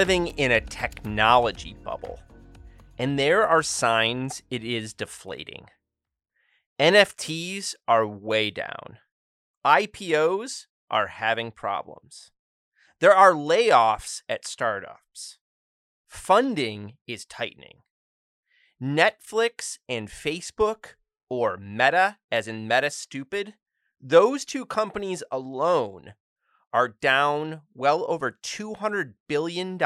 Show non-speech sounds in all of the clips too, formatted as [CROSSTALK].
Living in a technology bubble, and there are signs it is deflating. NFTs are way down. IPOs are having problems. There are layoffs at startups. Funding is tightening. Netflix and Facebook, or Meta, as in Meta Stupid, those two companies alone are down well over $200 billion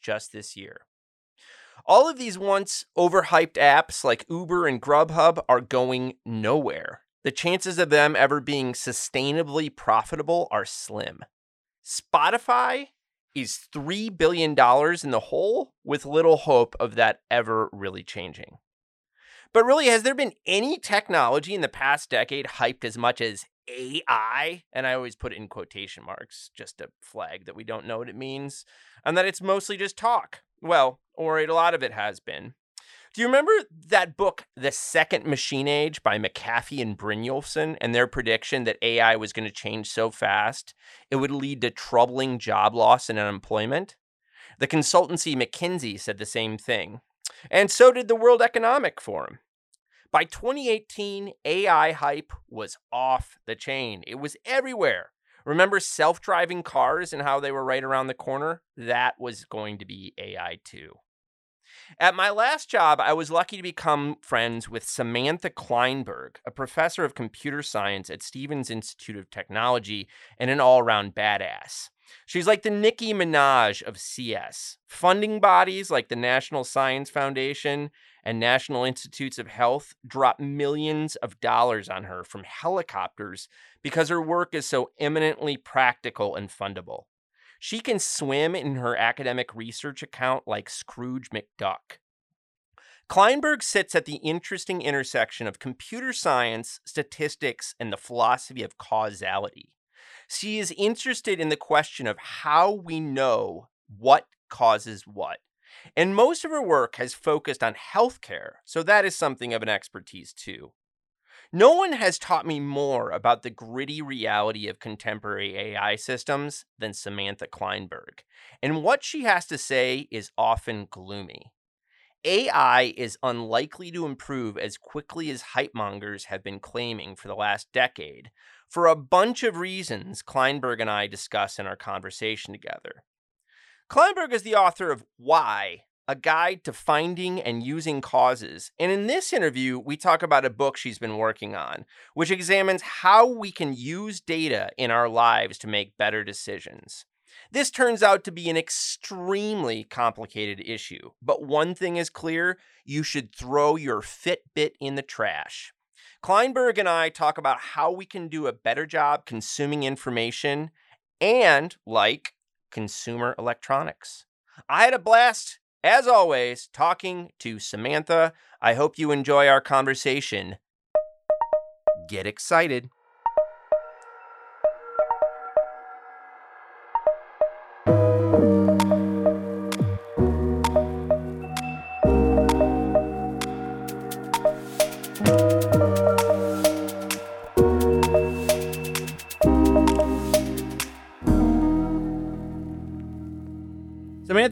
just this year. All of these once overhyped apps like Uber and Grubhub are going nowhere. The chances of them ever being sustainably profitable are slim. Spotify is $3 billion in the hole with little hope of that ever really changing. But really, has there been any technology in the past decade hyped as much as AI? And I always put it in quotation marks just to flag that we don't know what it means and that it's mostly just talk. Well, or a lot of it has been. Do you remember that book, The Second Machine Age by McAfee and Brynjolfsson, and their prediction that AI was going to change so fast it would lead to troubling job loss and unemployment? The consultancy McKinsey said the same thing. And so did the World Economic Forum. By 2018, AI hype was off the chain. It was everywhere. Remember self driving cars and how they were right around the corner? That was going to be AI too. At my last job, I was lucky to become friends with Samantha Kleinberg, a professor of computer science at Stevens Institute of Technology and an all around badass. She's like the Nicki Minaj of CS. Funding bodies like the National Science Foundation and National Institutes of Health drop millions of dollars on her from helicopters because her work is so eminently practical and fundable. She can swim in her academic research account like Scrooge McDuck. Kleinberg sits at the interesting intersection of computer science, statistics, and the philosophy of causality. She is interested in the question of how we know what causes what. And most of her work has focused on healthcare, so that is something of an expertise too. No one has taught me more about the gritty reality of contemporary AI systems than Samantha Kleinberg, and what she has to say is often gloomy. AI is unlikely to improve as quickly as hype mongers have been claiming for the last decade for a bunch of reasons Kleinberg and I discuss in our conversation together. Kleinberg is the author of Why, a guide to finding and using causes. And in this interview, we talk about a book she's been working on, which examines how we can use data in our lives to make better decisions. This turns out to be an extremely complicated issue, but one thing is clear you should throw your Fitbit in the trash. Kleinberg and I talk about how we can do a better job consuming information and, like, consumer electronics. I had a blast, as always, talking to Samantha. I hope you enjoy our conversation. Get excited.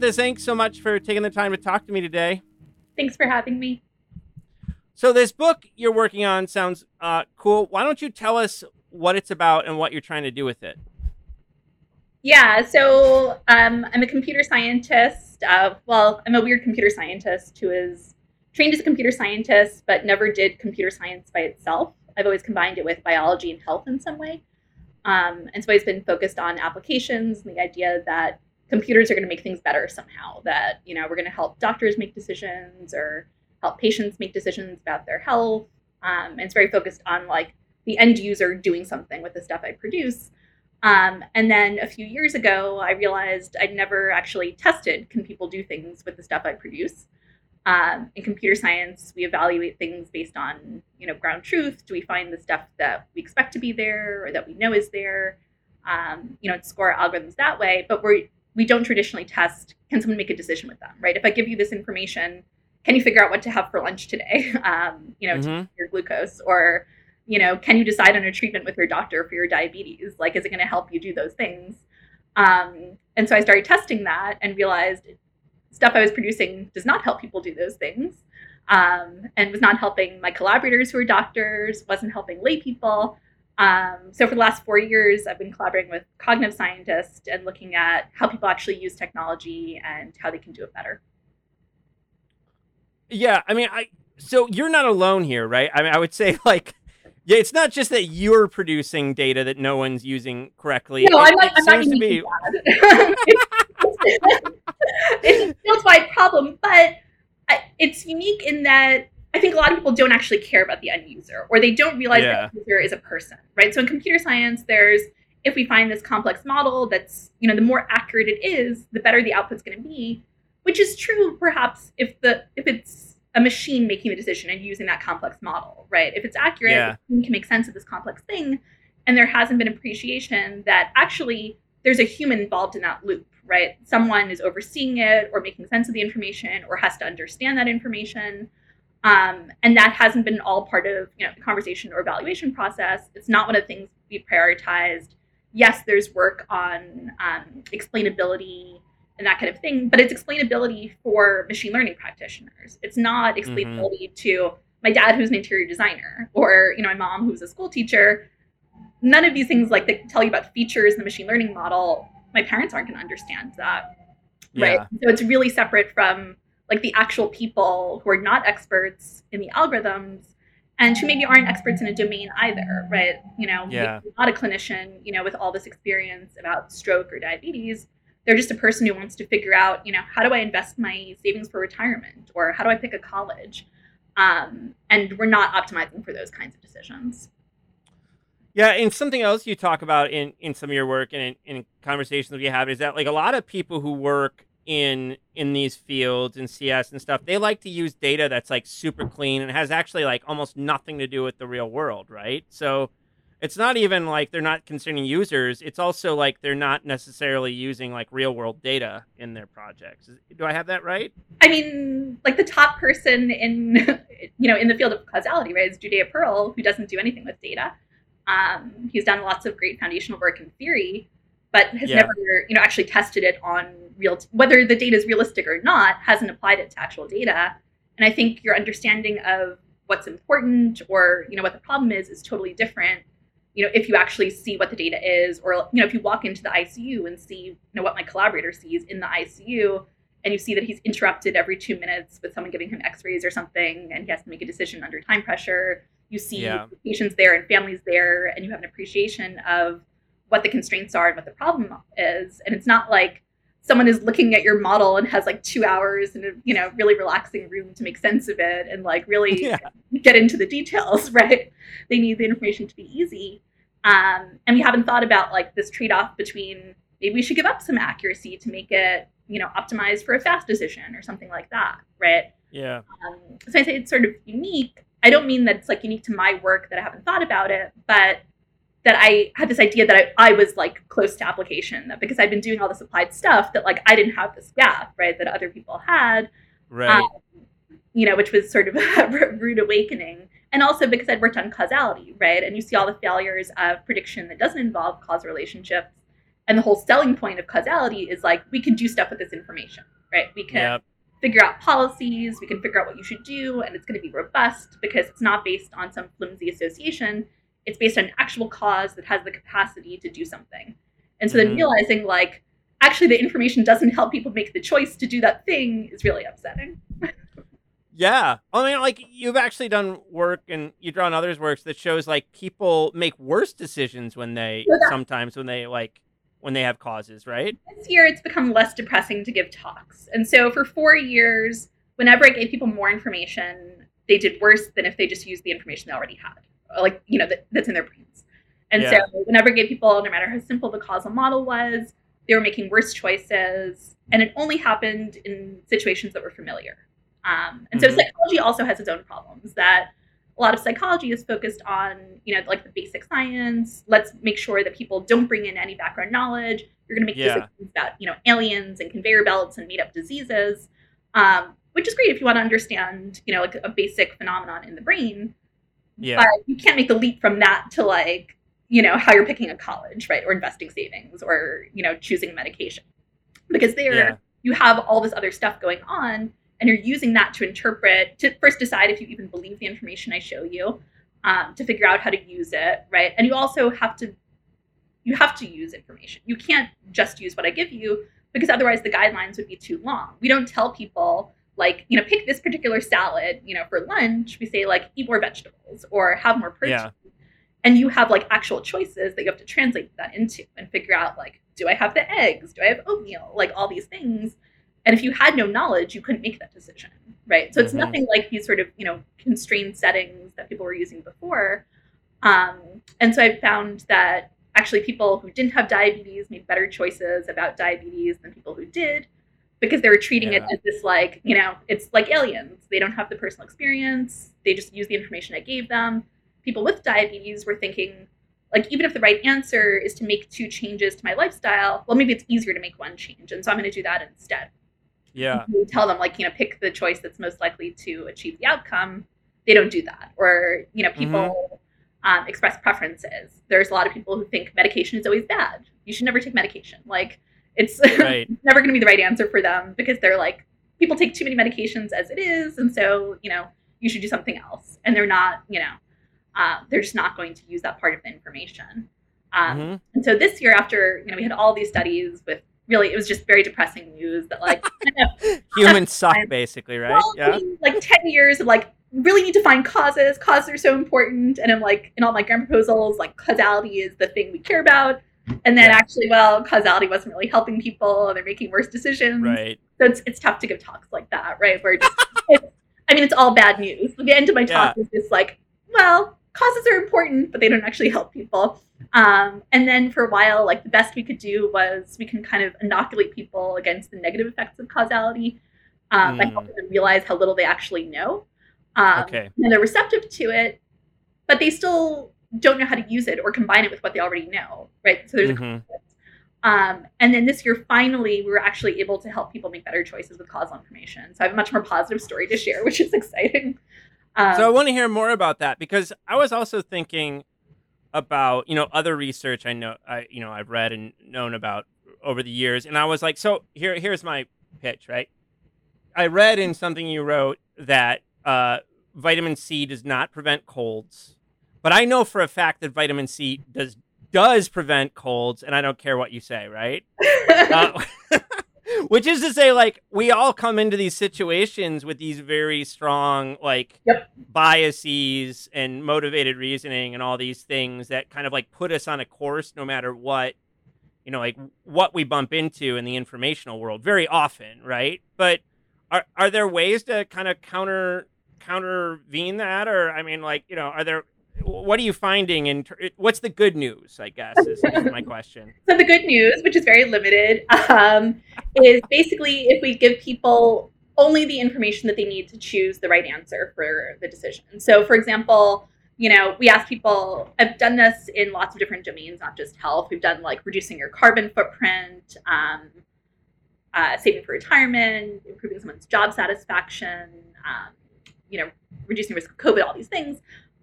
Samantha, thanks so much for taking the time to talk to me today. Thanks for having me. So, this book you're working on sounds uh, cool. Why don't you tell us what it's about and what you're trying to do with it? Yeah, so um, I'm a computer scientist. Uh, well, I'm a weird computer scientist who is trained as a computer scientist, but never did computer science by itself. I've always combined it with biology and health in some way. Um, and so I've been focused on applications and the idea that computers are going to make things better somehow that you know we're going to help doctors make decisions or help patients make decisions about their health. Um, and it's very focused on like the end user doing something with the stuff i produce. Um, and then a few years ago i realized i'd never actually tested can people do things with the stuff i produce? Um, in computer science we evaluate things based on you know ground truth. Do we find the stuff that we expect to be there or that we know is there? Um, you know score algorithms that way but we're we don't traditionally test can someone make a decision with them right? If i give you this information can you figure out what to have for lunch today? [LAUGHS] Um, you know mm-hmm. your glucose or you know can you decide on a treatment with your doctor for your diabetes? Like is it going to help you do those things? Um, and so i started testing that and realized stuff i was producing does not help people do those things um, and was not helping my collaborators who are doctors wasn't helping lay people um, so for the last four years, I've been collaborating with cognitive scientists and looking at how people actually use technology and how they can do it better. Yeah, I mean, I so you're not alone here, right? I mean, I would say [LAUGHS] like, yeah, it's not just that you're producing data that no one's using correctly. No, it, I'm not. I'm not to be... [LAUGHS] it's, a field-wide problem, but it's unique in that I think a lot of people don't actually care about the end user or they don't realize yeah. that the user is a person, right? So in computer science, there's if we find this complex model that's, you know, the more accurate it is, the better the output's going to be, which is true perhaps if the if it's a machine making the decision and using that complex model, right? If it's accurate, yeah. can make sense of this complex thing and there hasn't been appreciation that actually there's a human involved in that loop, right? Someone is overseeing it or making sense of the information or has to understand that information um, and that hasn't been all part of you know the conversation or evaluation process. It's not one of the things we prioritized. Yes, there's work on um, explainability and that kind of thing, but it's explainability for machine learning practitioners. It's not mm-hmm. explainability mm-hmm. to my dad, who's an interior designer, or you know my mom, who's a school teacher. None of these things like that tell you about features in the machine learning model. My parents aren't going to understand that, right? Yeah. So it's really separate from like the actual people who are not experts in the algorithms and who maybe aren't experts in a domain either, right? You know, yeah. not a clinician, you know, with all this experience about stroke or diabetes. They're just a person who wants to figure out, you know, how do I invest my savings for retirement or how do I pick a college? Um, and we're not optimizing for those kinds of decisions. Yeah, and something else you talk about in, in some of your work and in, in conversations we have is that like a lot of people who work in in these fields and CS and stuff, they like to use data that's like super clean and has actually like almost nothing to do with the real world, right? So it's not even like they're not considering users. It's also like they're not necessarily using like real world data in their projects. Do I have that right? I mean, like the top person in [LAUGHS] you know in the field of causality, right, is Judea Pearl, who doesn't do anything with data. Um, he's done lots of great foundational work in theory, but has Yeah. never, you know, actually tested it on real, whether the data is realistic or not, hasn't applied it to actual data. And I think your understanding of what's important or, you know, what the problem is is totally different. You know, if you actually see what the data is, or you know, if you walk into the ICU and see, you know, what my collaborator sees in the ICU, and you see that he's interrupted every two minutes with someone giving him X-rays or something, and he has to make a decision under time pressure. You see Yeah. patients there and families there, and you have an appreciation of what the constraints are and what the problem is. And it's not like someone is looking at your model and has like two hours in a you know really relaxing room to make sense of it and like really [LAUGHS] Yeah. get into the details, [LAUGHS] right? They need the information to be easy. Um, and we haven't thought about like this trade-off between maybe we should give up some accuracy to make it, you know, optimized for a fast decision or something like that, right? Yeah. Um, so I say it's sort of unique. I don't mean that it's like unique to my work that I haven't thought about it, but that I had this idea that I, I was like close to application that because I'd been doing all this applied stuff that like I didn't have this gap, right, that other people had Right. um, you know, which was sort of [LAUGHS] a rude awakening. And also because I'd worked on causality, right? And you see all the failures of prediction that doesn't involve causal relationships. And the whole selling point of causality is like, we can do stuff with this information, right? We can Yep. figure out policies, we can figure out what you should do, and it's going to be robust because it's not based on some flimsy association. It's based on an actual cause that has the capacity to do something. And so Mhm. then realizing, like, actually the information doesn't help people make the choice to do that thing is really upsetting. Yeah. I mean, like you've actually done work and you draw on others' works that shows like people make worse decisions when they Yeah. sometimes when they like when they have causes, right? this year it's become less depressing to give talks. And so for four years, whenever I gave people more information, they did worse than if they just used the information they already had, like, you know, that, that's in their brains. And Yeah. so whenever gave people, no matter how simple the causal model was, they were making worse choices. And it only happened in situations that were familiar. Um, and so Mhm. psychology also has its own problems that a lot of psychology is focused on, you know, like the basic science. Let's make sure that people don't bring in any background knowledge. You're going to make Yeah. decisions about, you know, aliens and conveyor belts and made up diseases, um, which is great if you want to understand, you know, like a basic phenomenon in the brain. Yeah. But you can't make the leap from that to like, you know, how you're picking a college, right? Or investing savings or, you know, choosing a medication. Because there Yeah. you have all this other stuff going on and you're using that to interpret to first decide if you even believe the information i show you um, to figure out how to use it right and you also have to you have to use information you can't just use what i give you because otherwise the guidelines would be too long we don't tell people like you know pick this particular salad you know for lunch we say like eat more vegetables or have more protein. Yeah. and you have like actual choices that you have to translate that into and figure out like do i have the eggs? Do i have oatmeal? Like all these things. And if you had no knowledge you couldn't make that decision right? So it's Mhm. nothing like these sort of you know constrained settings that people were using before. Um, and so i found that actually people who didn't have diabetes made better choices about diabetes than people who did because they were treating it as this like you know it's like aliens. They don't have the personal experience. They just use the information i gave them. People with diabetes were thinking like even if the right answer is to make two changes to my lifestyle well maybe it's easier to make one change and so i'm going to do that instead. Yeah. you tell them like you know pick the choice that's most likely to achieve the outcome. They don't do that or you know people um, express preferences. There's a lot of people who think medication is always bad. You should never take medication. Like it's [LAUGHS] Right. never going to be the right answer for them because they're like people take too many medications as it is and so you know you should do something else and they're not you know uh, they're just not going to use that part of the information um, Mhm. and so this year after you know we had all these studies with really it was just very depressing news that like [LAUGHS] Humans [LAUGHS] suck, basically, right? well, Yeah. I mean, like 10 years of like really need to find causes. Causes are so important. And I'm like, in all my grant proposals, like causality is the thing we care about. And then Yeah. actually, well, causality wasn't really helping people and they're making worse decisions. Right. So it's, it's tough to give talks like that, right? Where it's, it's, I mean, it's all bad news. The end of my talk is just like, well, causes are important, but they don't actually help people. Um, and then for a while, like the best we could do was we can kind of inoculate people against the negative effects of causality um, by Mm. helping them realize how little they actually know. Um, Okay. And they're receptive to it, but they still don't know how to use it or combine it with what they already know, right? So there's a Mhm. um, and then this year, finally, we were actually able to help people make better choices with causal information. So I have a much more positive story to share, [LAUGHS] which is exciting. Um, So I want to hear more about that because I was also thinking, about you know other research I know I you know I've read and known about over the years, and I was like, so here here's my pitch, right? I read in something you wrote that uh, vitamin C does not prevent colds, but I know for a fact that vitamin C does does prevent colds, and I don't care what you say, right? [LAUGHS] uh, [LAUGHS] which is to say, like we all come into these situations with these very strong like yep. biases and motivated reasoning and all these things that kind of like put us on a course no matter what you know like what we bump into in the informational world very often right but are are there ways to kind of counter countervene that or i mean like you know are there what are you finding and what's the good news i guess is, is, my [LAUGHS] question. So the good news which is very limited um, is basically if we give people only the information that they need to choose the right answer for the decision. So for example you know we ask people i've done this in lots of different domains not just health. We've done like reducing your carbon footprint um, uh, saving for retirement improving someone's job satisfaction um, you know reducing risk of covid all these things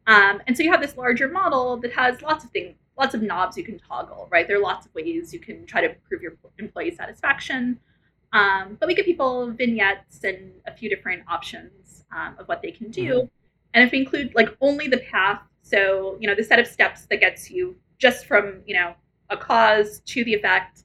um, and so you have this larger model that has lots of things, lots of knobs you can toggle, right? There are lots of ways you can try to improve your employee satisfaction. Um, but we give people vignettes and a few different options um, of what they can do. Mm-hmm. And if we include like only the path, so you know the set of steps that gets you just from you know a cause to the effect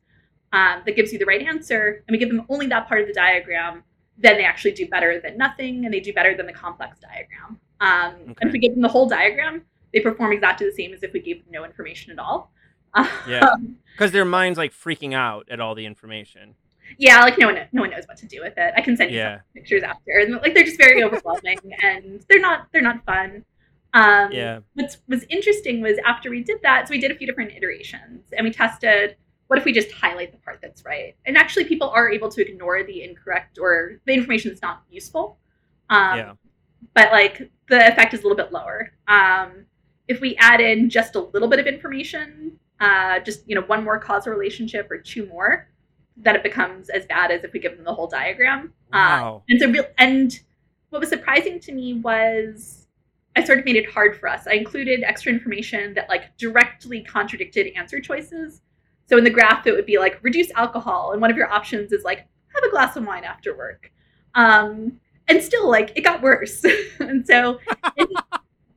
um, that gives you the right answer, and we give them only that part of the diagram, then they actually do better than nothing, and they do better than the complex diagram. Um, okay. And if we give them the whole diagram, they perform exactly the same as if we gave them no information at all. [LAUGHS] Yeah, because um, their mind's like freaking out at all the information. Yeah, like no one, no one knows what to do with it. I can send you yeah. pictures after, and like they're just very overwhelming, [LAUGHS] and they're not, they're not fun. Um, yeah. What was interesting was after we did that, so we did a few different iterations, and we tested what if we just highlight the part that's right, and actually people are able to ignore the incorrect or the information that's not useful. Um, yeah. But like the effect is a little bit lower. Um, if we add in just a little bit of information, uh, just you know one more causal relationship or two more, then it becomes as bad as if we give them the whole diagram. Uh, wow. and so, real, and what was surprising to me was I sort of made it hard for us. I included extra information that like directly contradicted answer choices. So in the graph, it would be like reduce alcohol, and one of your options is like have a glass of wine after work. Um, and still like it got worse. [LAUGHS] And so [LAUGHS] any,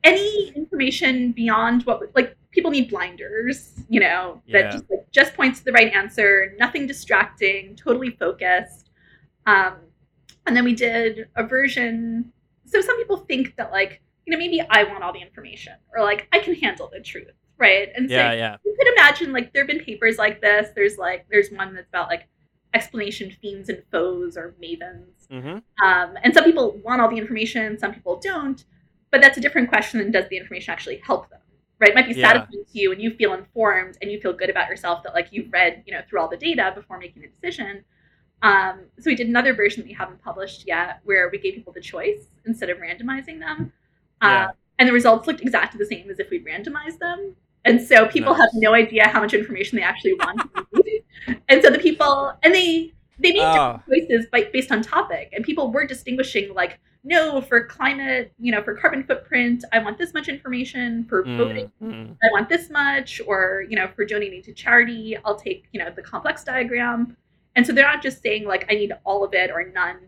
any, information beyond what like people need blinders you know that yeah. just like, just points to the right answer nothing distracting totally focused. Um, and then we did a version. So some people think that like you know maybe i want all the information or like i can handle the truth right? And so yeah, yeah. you could imagine like there have been papers like this. There's like there's one that's about like explanation fiends and foes or mavens Mm-hmm. Um, and some people want all the information, some people don't. But that's a different question than does the information actually help them, right? It might be yeah. satisfying to you and you feel informed and you feel good about yourself that like you've read, you know, through all the data before making a decision. Um, so we did another version that we haven't published yet, where we gave people the choice instead of randomizing them, uh, and the results looked exactly the same as if we'd randomized them. And so people nice. have no idea how much information they actually want. and so the people, and they they made different oh. choices by, based on topic and people were distinguishing like no for climate you know for carbon footprint i want this much information for mm, voting mm. i want this much or you know for donating to charity i'll take you know the complex diagram and so they're not just saying like i need all of it or none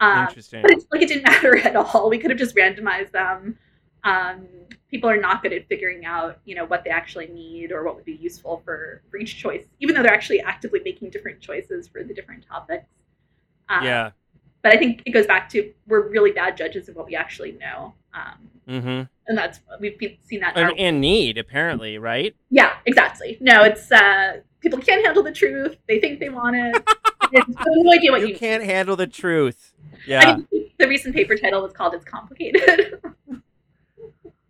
um, Interesting. but it's like it didn't [LAUGHS] matter at all we could have just randomized them um, people are not good at figuring out you know what they actually need or what would be useful for for each choice even though they're actually actively making different choices for the different topics. Um, yeah. but i think it goes back to we're really bad judges of what we actually know. Um, mm-hmm. and that's we've seen that and, and, need apparently right? Yeah exactly. No it's uh people can't handle the truth. They think they want it. [LAUGHS] No idea what you, you can't handle the truth. Yeah I mean, the recent paper title was called it's complicated [LAUGHS]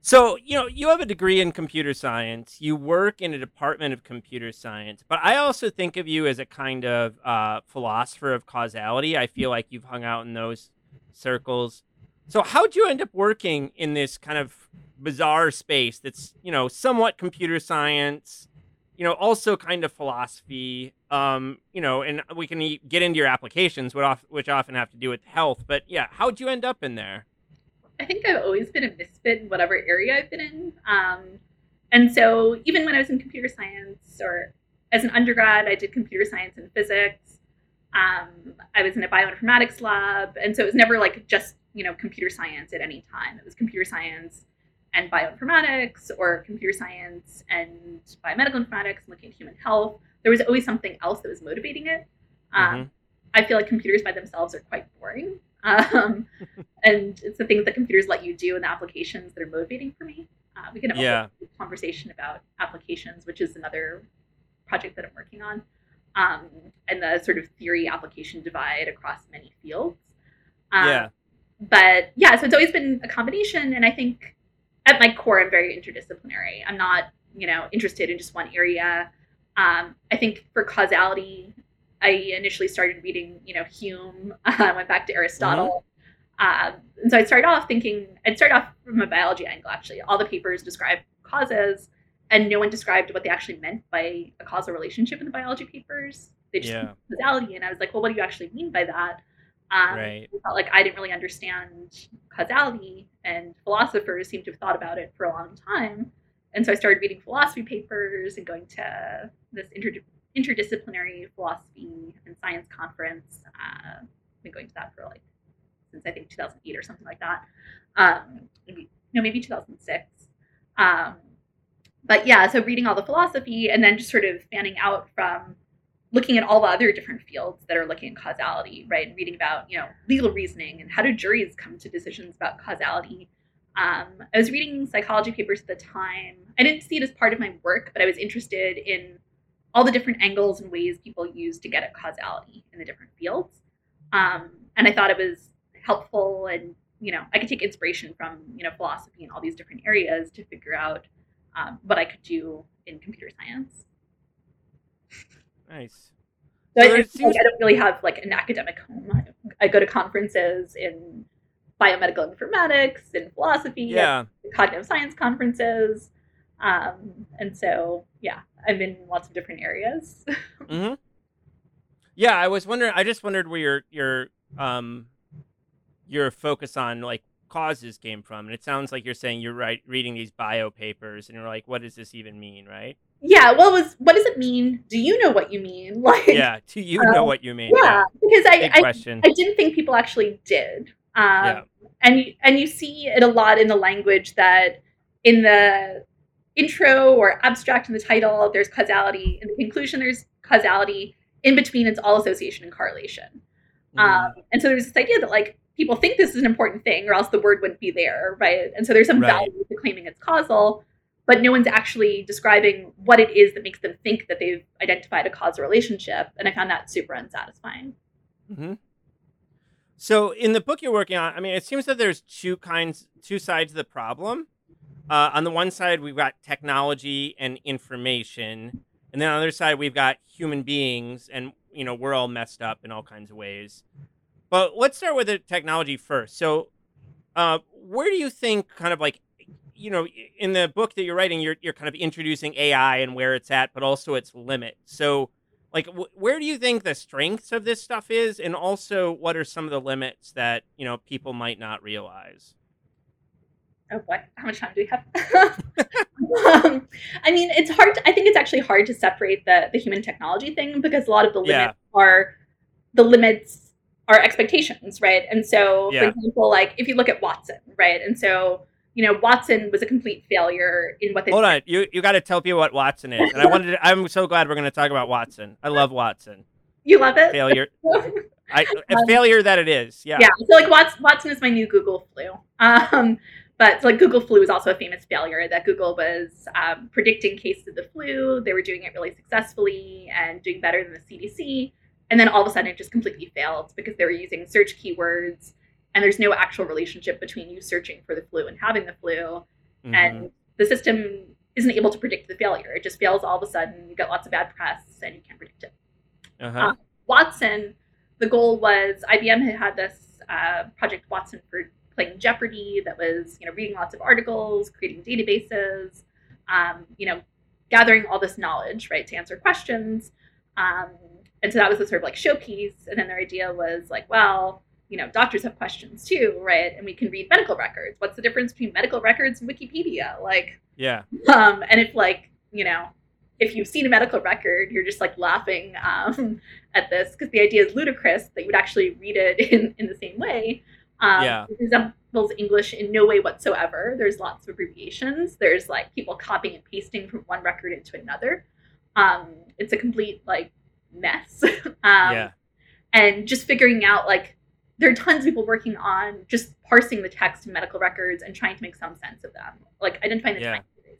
So, you know, you have a degree in computer science. You work in a department of computer science, but I also think of you as a kind of uh, philosopher of causality. I feel like you've hung out in those circles. So, how'd you end up working in this kind of bizarre space that's, you know, somewhat computer science, you know, also kind of philosophy, um, you know, and we can get into your applications, which often have to do with health. But yeah, how'd you end up in there? I think I've always been a misfit in whatever area I've been in. Um, and so even when I was in computer science or as an undergrad, I did computer science and physics. Um, I was in a bioinformatics lab, and so it was never like just you know computer science at any time. It was computer science and bioinformatics, or computer science and biomedical informatics, looking at human health. There was always something else that was motivating it. Um, mm-hmm. I feel like computers by themselves are quite boring, um, [LAUGHS] and it's the things that computers let you do and the applications that are motivating for me. Uh, we can have yeah. a conversation about applications, which is another project that I'm working on um, and the sort of theory application divide across many fields. Um, yeah. But yeah, so it's always been a combination. And I think at my core, I'm very interdisciplinary. I'm not, you know, interested in just one area. Um, I think for causality, I initially started reading, you know, Hume. [LAUGHS] I went back to Aristotle. Mm-hmm. and so I started off thinking, I'd start off from a biology angle, actually. All the papers describe causes and no one described what they actually meant by a causal relationship in the biology papers. They just yeah. causality, and I was like, well, what do you actually mean by that? Um, right. I felt like I didn't really understand causality, and philosophers seem to have thought about it for a long time. And so I started reading philosophy papers and going to this inter- interdisciplinary philosophy and science conference. Uh, I've been going to that for like since I think 2008 or something like that. Um, maybe no, maybe 2006. Um, but yeah, so reading all the philosophy and then just sort of fanning out from looking at all the other different fields that are looking at causality, right? And reading about, you know, legal reasoning and how do juries come to decisions about causality. Um, I was reading psychology papers at the time. I didn't see it as part of my work, but I was interested in all the different angles and ways people use to get at causality in the different fields. Um, and I thought it was helpful and, you know, I could take inspiration from, you know, philosophy and all these different areas to figure out um, what I could do in computer science. Nice. So, so I, seems... like I, don't really have like an academic home. I, I, go to conferences in biomedical informatics and philosophy, yeah, cognitive science conferences, um, and so yeah, I'm in lots of different areas. [LAUGHS] mm-hmm. Yeah, I was wondering. I just wondered where your your um your focus on like causes came from. And it sounds like you're saying you're right reading these bio papers and you're like, what does this even mean, right? Yeah, well, was what does it mean? Do you know what you mean? [LAUGHS] Like, yeah, do you um, know what you mean? Yeah, yeah. because I, I, I didn't think people actually did. Um, yeah. and you, and you see it a lot in the language that in the intro or abstract in the title, there's causality. In the conclusion, there's causality. In between, it's all association and correlation. Mm. Um, and so there's this idea that like people think this is an important thing or else the word wouldn't be there, right? And so there's some right. value to claiming it's causal, but no one's actually describing what it is that makes them think that they've identified a causal relationship. And I found that super unsatisfying. Mm-hmm. So in the book you're working on, I mean, it seems that there's two kinds, two sides of the problem. Uh, on the one side, we've got technology and information, and then on the other side, we've got human beings, and you know, we're all messed up in all kinds of ways. But let's start with the technology first. So, uh, where do you think, kind of like, you know, in the book that you're writing, you're you're kind of introducing AI and where it's at, but also its limit. So, like, where do you think the strengths of this stuff is, and also what are some of the limits that you know people might not realize? Oh how much time do we have? [LAUGHS] um, I mean, it's hard. To, I think it's actually hard to separate the the human technology thing because a lot of the limits yeah. are the limits our expectations, right? And so, yeah. for example, like if you look at Watson, right? And so, you know, Watson was a complete failure in what they Hold on. You you got to tell people what Watson is. And I wanted to, I'm so glad we're going to talk about Watson. I love Watson. You love it? Failure. [LAUGHS] I, a um, failure that it is. Yeah. Yeah. So like Watson, Watson is my new Google flu. Um, but like Google flu is also a famous failure that Google was um, predicting cases of the flu. They were doing it really successfully and doing better than the CDC. And then all of a sudden it just completely failed because they were using search keywords and there's no actual relationship between you searching for the flu and having the flu. Mm-hmm. And the system isn't able to predict the failure. It just fails all of a sudden. You get lots of bad press and you can't predict it. Uh-huh. Uh, Watson, the goal was IBM had had this uh, project Watson for playing Jeopardy that was, you know, reading lots of articles, creating databases, um, you know, gathering all this knowledge, right, to answer questions. Um, and so that was the sort of like showpiece. And then their idea was like, well, you know, doctors have questions too, right? And we can read medical records. What's the difference between medical records and Wikipedia? Like, Yeah. Um, and if like you know, if you've seen a medical record, you're just like laughing um, [LAUGHS] at this because the idea is ludicrous that you would actually read it [LAUGHS] in in the same way. Um, Yeah. It resembles English in no way whatsoever. There's lots of abbreviations. There's like people copying and pasting from one record into another. Um, it's a complete like mess. [LAUGHS] um, yeah. and just figuring out like there are tons of people working on just parsing the text in medical records and trying to make some sense of them, like identifying the Yeah. time series.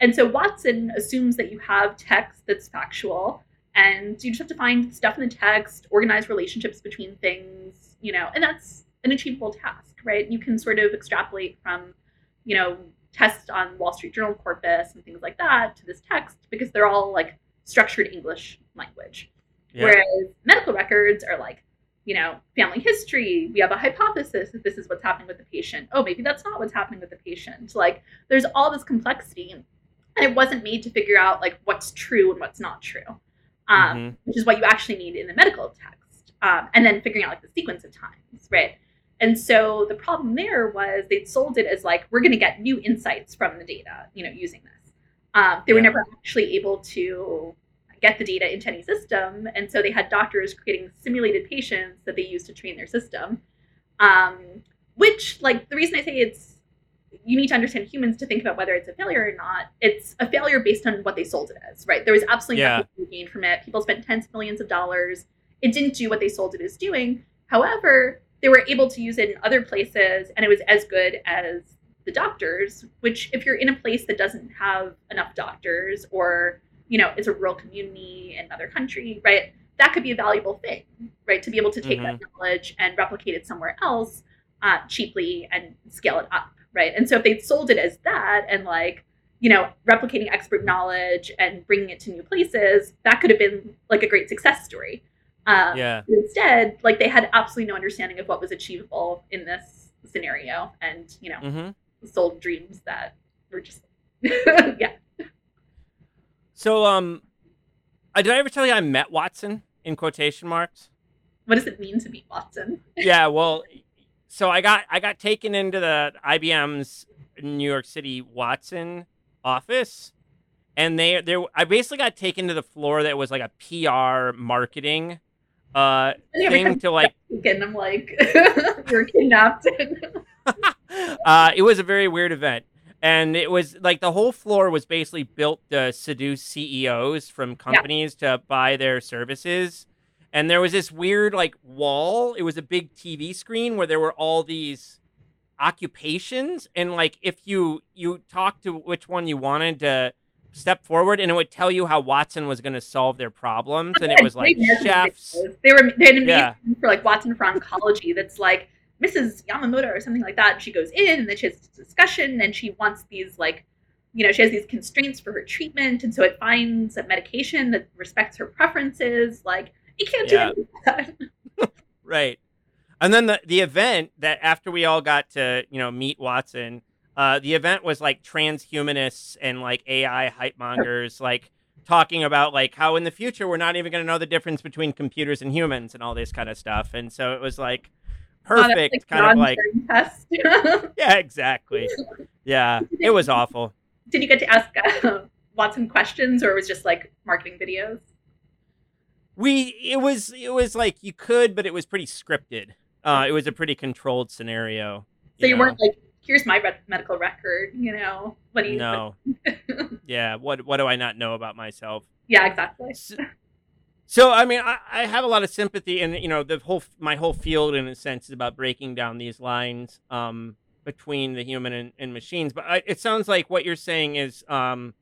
And so Watson assumes that you have text that's factual, and you just have to find stuff in the text, organize relationships between things, you know, and that's an achievable task, right? You can sort of extrapolate from, you know, tests on Wall Street Journal corpus and things like that to this text because they're all like structured English language. Yeah. Whereas medical records are like, you know, family history. We have a hypothesis that this is what's happening with the patient. Oh, maybe that's not what's happening with the patient. Like, there's all this complexity, and it wasn't made to figure out like what's true and what's not true, um, Mhm. which is what you actually need in the medical text, um, and then figuring out like the sequence of times, right? And so the problem there was they'd sold it as like we're going to get new insights from the data, you know, using this. Um, they were never actually able to get the data into any system, and so they had doctors creating simulated patients that they used to train their system. Um, which, like, the reason I say it's you need to understand humans to think about whether it's a failure or not. It's a failure based on what they sold it as, right? There was absolutely Yeah. nothing gained from it. People spent tens of millions of dollars. It didn't do what they sold it as doing. However, they were able to use it in other places, and it was as good as the doctors. Which, if you're in a place that doesn't have enough doctors, or you know, it's a rural community in another country, right? That could be a valuable thing, right? To be able to take that knowledge and replicate it somewhere else uh, cheaply and scale it up, right? And so if they'd sold it as that and like, you know, replicating expert knowledge and bringing it to new places, that could have been like a great success story. Um, Yeah. Instead, like they had absolutely no understanding of what was achievable in this scenario, and you know, Mm-hmm. sold dreams that were just [LAUGHS] yeah. So, um, uh, did I ever tell you I met Watson in quotation marks? What does it mean to meet Watson? [LAUGHS] yeah, well, so I got I got taken into the IBM's New York City Watson office, and they there I basically got taken to the floor that was like a PR marketing uh thing to like And I'm like, [LAUGHS] you're kidnapped. [LAUGHS] uh it was a very weird event. And it was like the whole floor was basically built to seduce CEOs from companies to buy their services. And there was this weird like wall. It was a big TV screen where there were all these occupations and like if you you talked to which one you wanted to step forward and it would tell you how Watson was going to solve their problems and it was like chefs. They were they had amazing Yeah. for like Watson for oncology. That's like Mrs. Yamamoto or something like that. She goes in and then she has this discussion and she wants these like, you know, she has these constraints for her treatment, and so it finds a medication that respects her preferences. Like you can't do Yeah. that. [LAUGHS] Right. And then the the event that after we all got to, you know, meet Watson, uh, the event was like transhumanists and like AI hype mongers, like talking about like how in the future we're not even going to know the difference between computers and humans and all this kind of stuff. And so it was like perfect, kind of like test. [LAUGHS] yeah, exactly. Yeah, it was awful. Did you get to ask uh, Watson questions, or it was just like marketing videos? We it was it was like you could, but it was pretty scripted. Uh, it was a pretty controlled scenario. So you know? weren't like, "Here's my re- medical record," you know? What do you? No. [LAUGHS] yeah. What What do I not know about myself? Yeah, exactly. S- So I mean, I, I have a lot of sympathy, and you know, the whole my whole field, in a sense, is about breaking down these lines um, between the human and, and machines. But I, it sounds like what you're saying is um,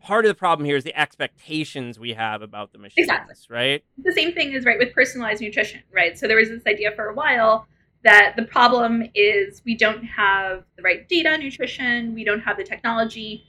part of the problem here is the expectations we have about the machines, Exactly. right? the same thing is right with personalized nutrition, right? So there was this idea for a while that the problem is we don't have the right data on nutrition, we don't have the technology.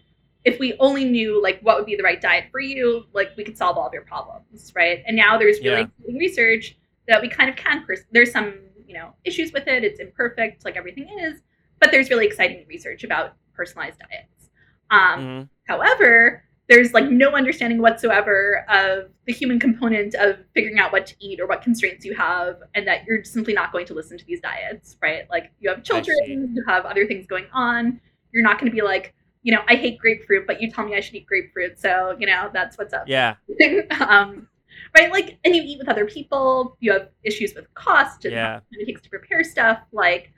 If we only knew like what would be the right diet for you, like we could solve all of your problems, right? And now there's really Yeah. research that we kind of can. Pers- there's some you know issues with it; it's imperfect, like everything is, but there's really exciting research about personalized diets. Um, Mhm. However, there's like no understanding whatsoever of the human component of figuring out what to eat or what constraints you have, and that you're simply not going to listen to these diets, right? Like you have children, you have other things going on. You're not going to be like, you know, I hate grapefruit, but you tell me I should eat grapefruit, so you know that's what's up. Yeah. [LAUGHS] um, right? Like, and you eat with other people. You have issues with cost and Yeah. it takes to prepare stuff. Like,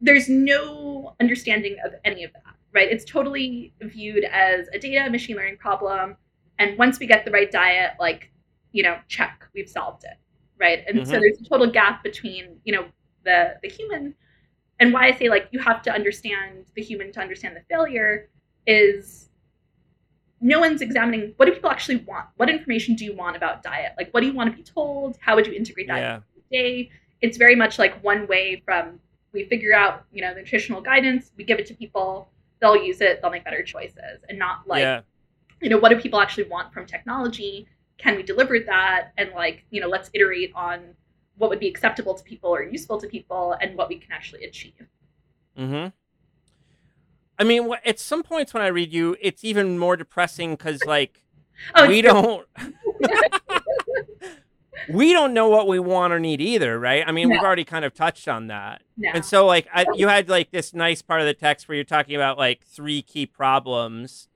there's no understanding of any of that, right? It's totally viewed as a data machine learning problem. And once we get the right diet, like, you know, check, we've solved it, right? And so Mhm. there's a total gap between, you know, the the human and why I say like you have to understand the human to understand the failure is no one's examining what do people actually want? What information do you want about diet? Like, what do you want to be told? How would you integrate that Yeah. day? It's very much like one way from we figure out, you know, the nutritional guidance, we give it to people, they'll use it, they'll make better choices, and not like, yeah. you know, what do people actually want from technology? Can we deliver that? And like, you know, let's iterate on what would be acceptable to people or useful to people and what we can actually achieve. Mm-hmm. I mean, at some points when I read you, it's even more depressing because, like, Oh, we don't. [LAUGHS] [LAUGHS] we don't know what we want or need either, right? I mean, we've already kind of touched on that. No. And so, like, I, you had like this nice part of the text where you're talking about like three key problems,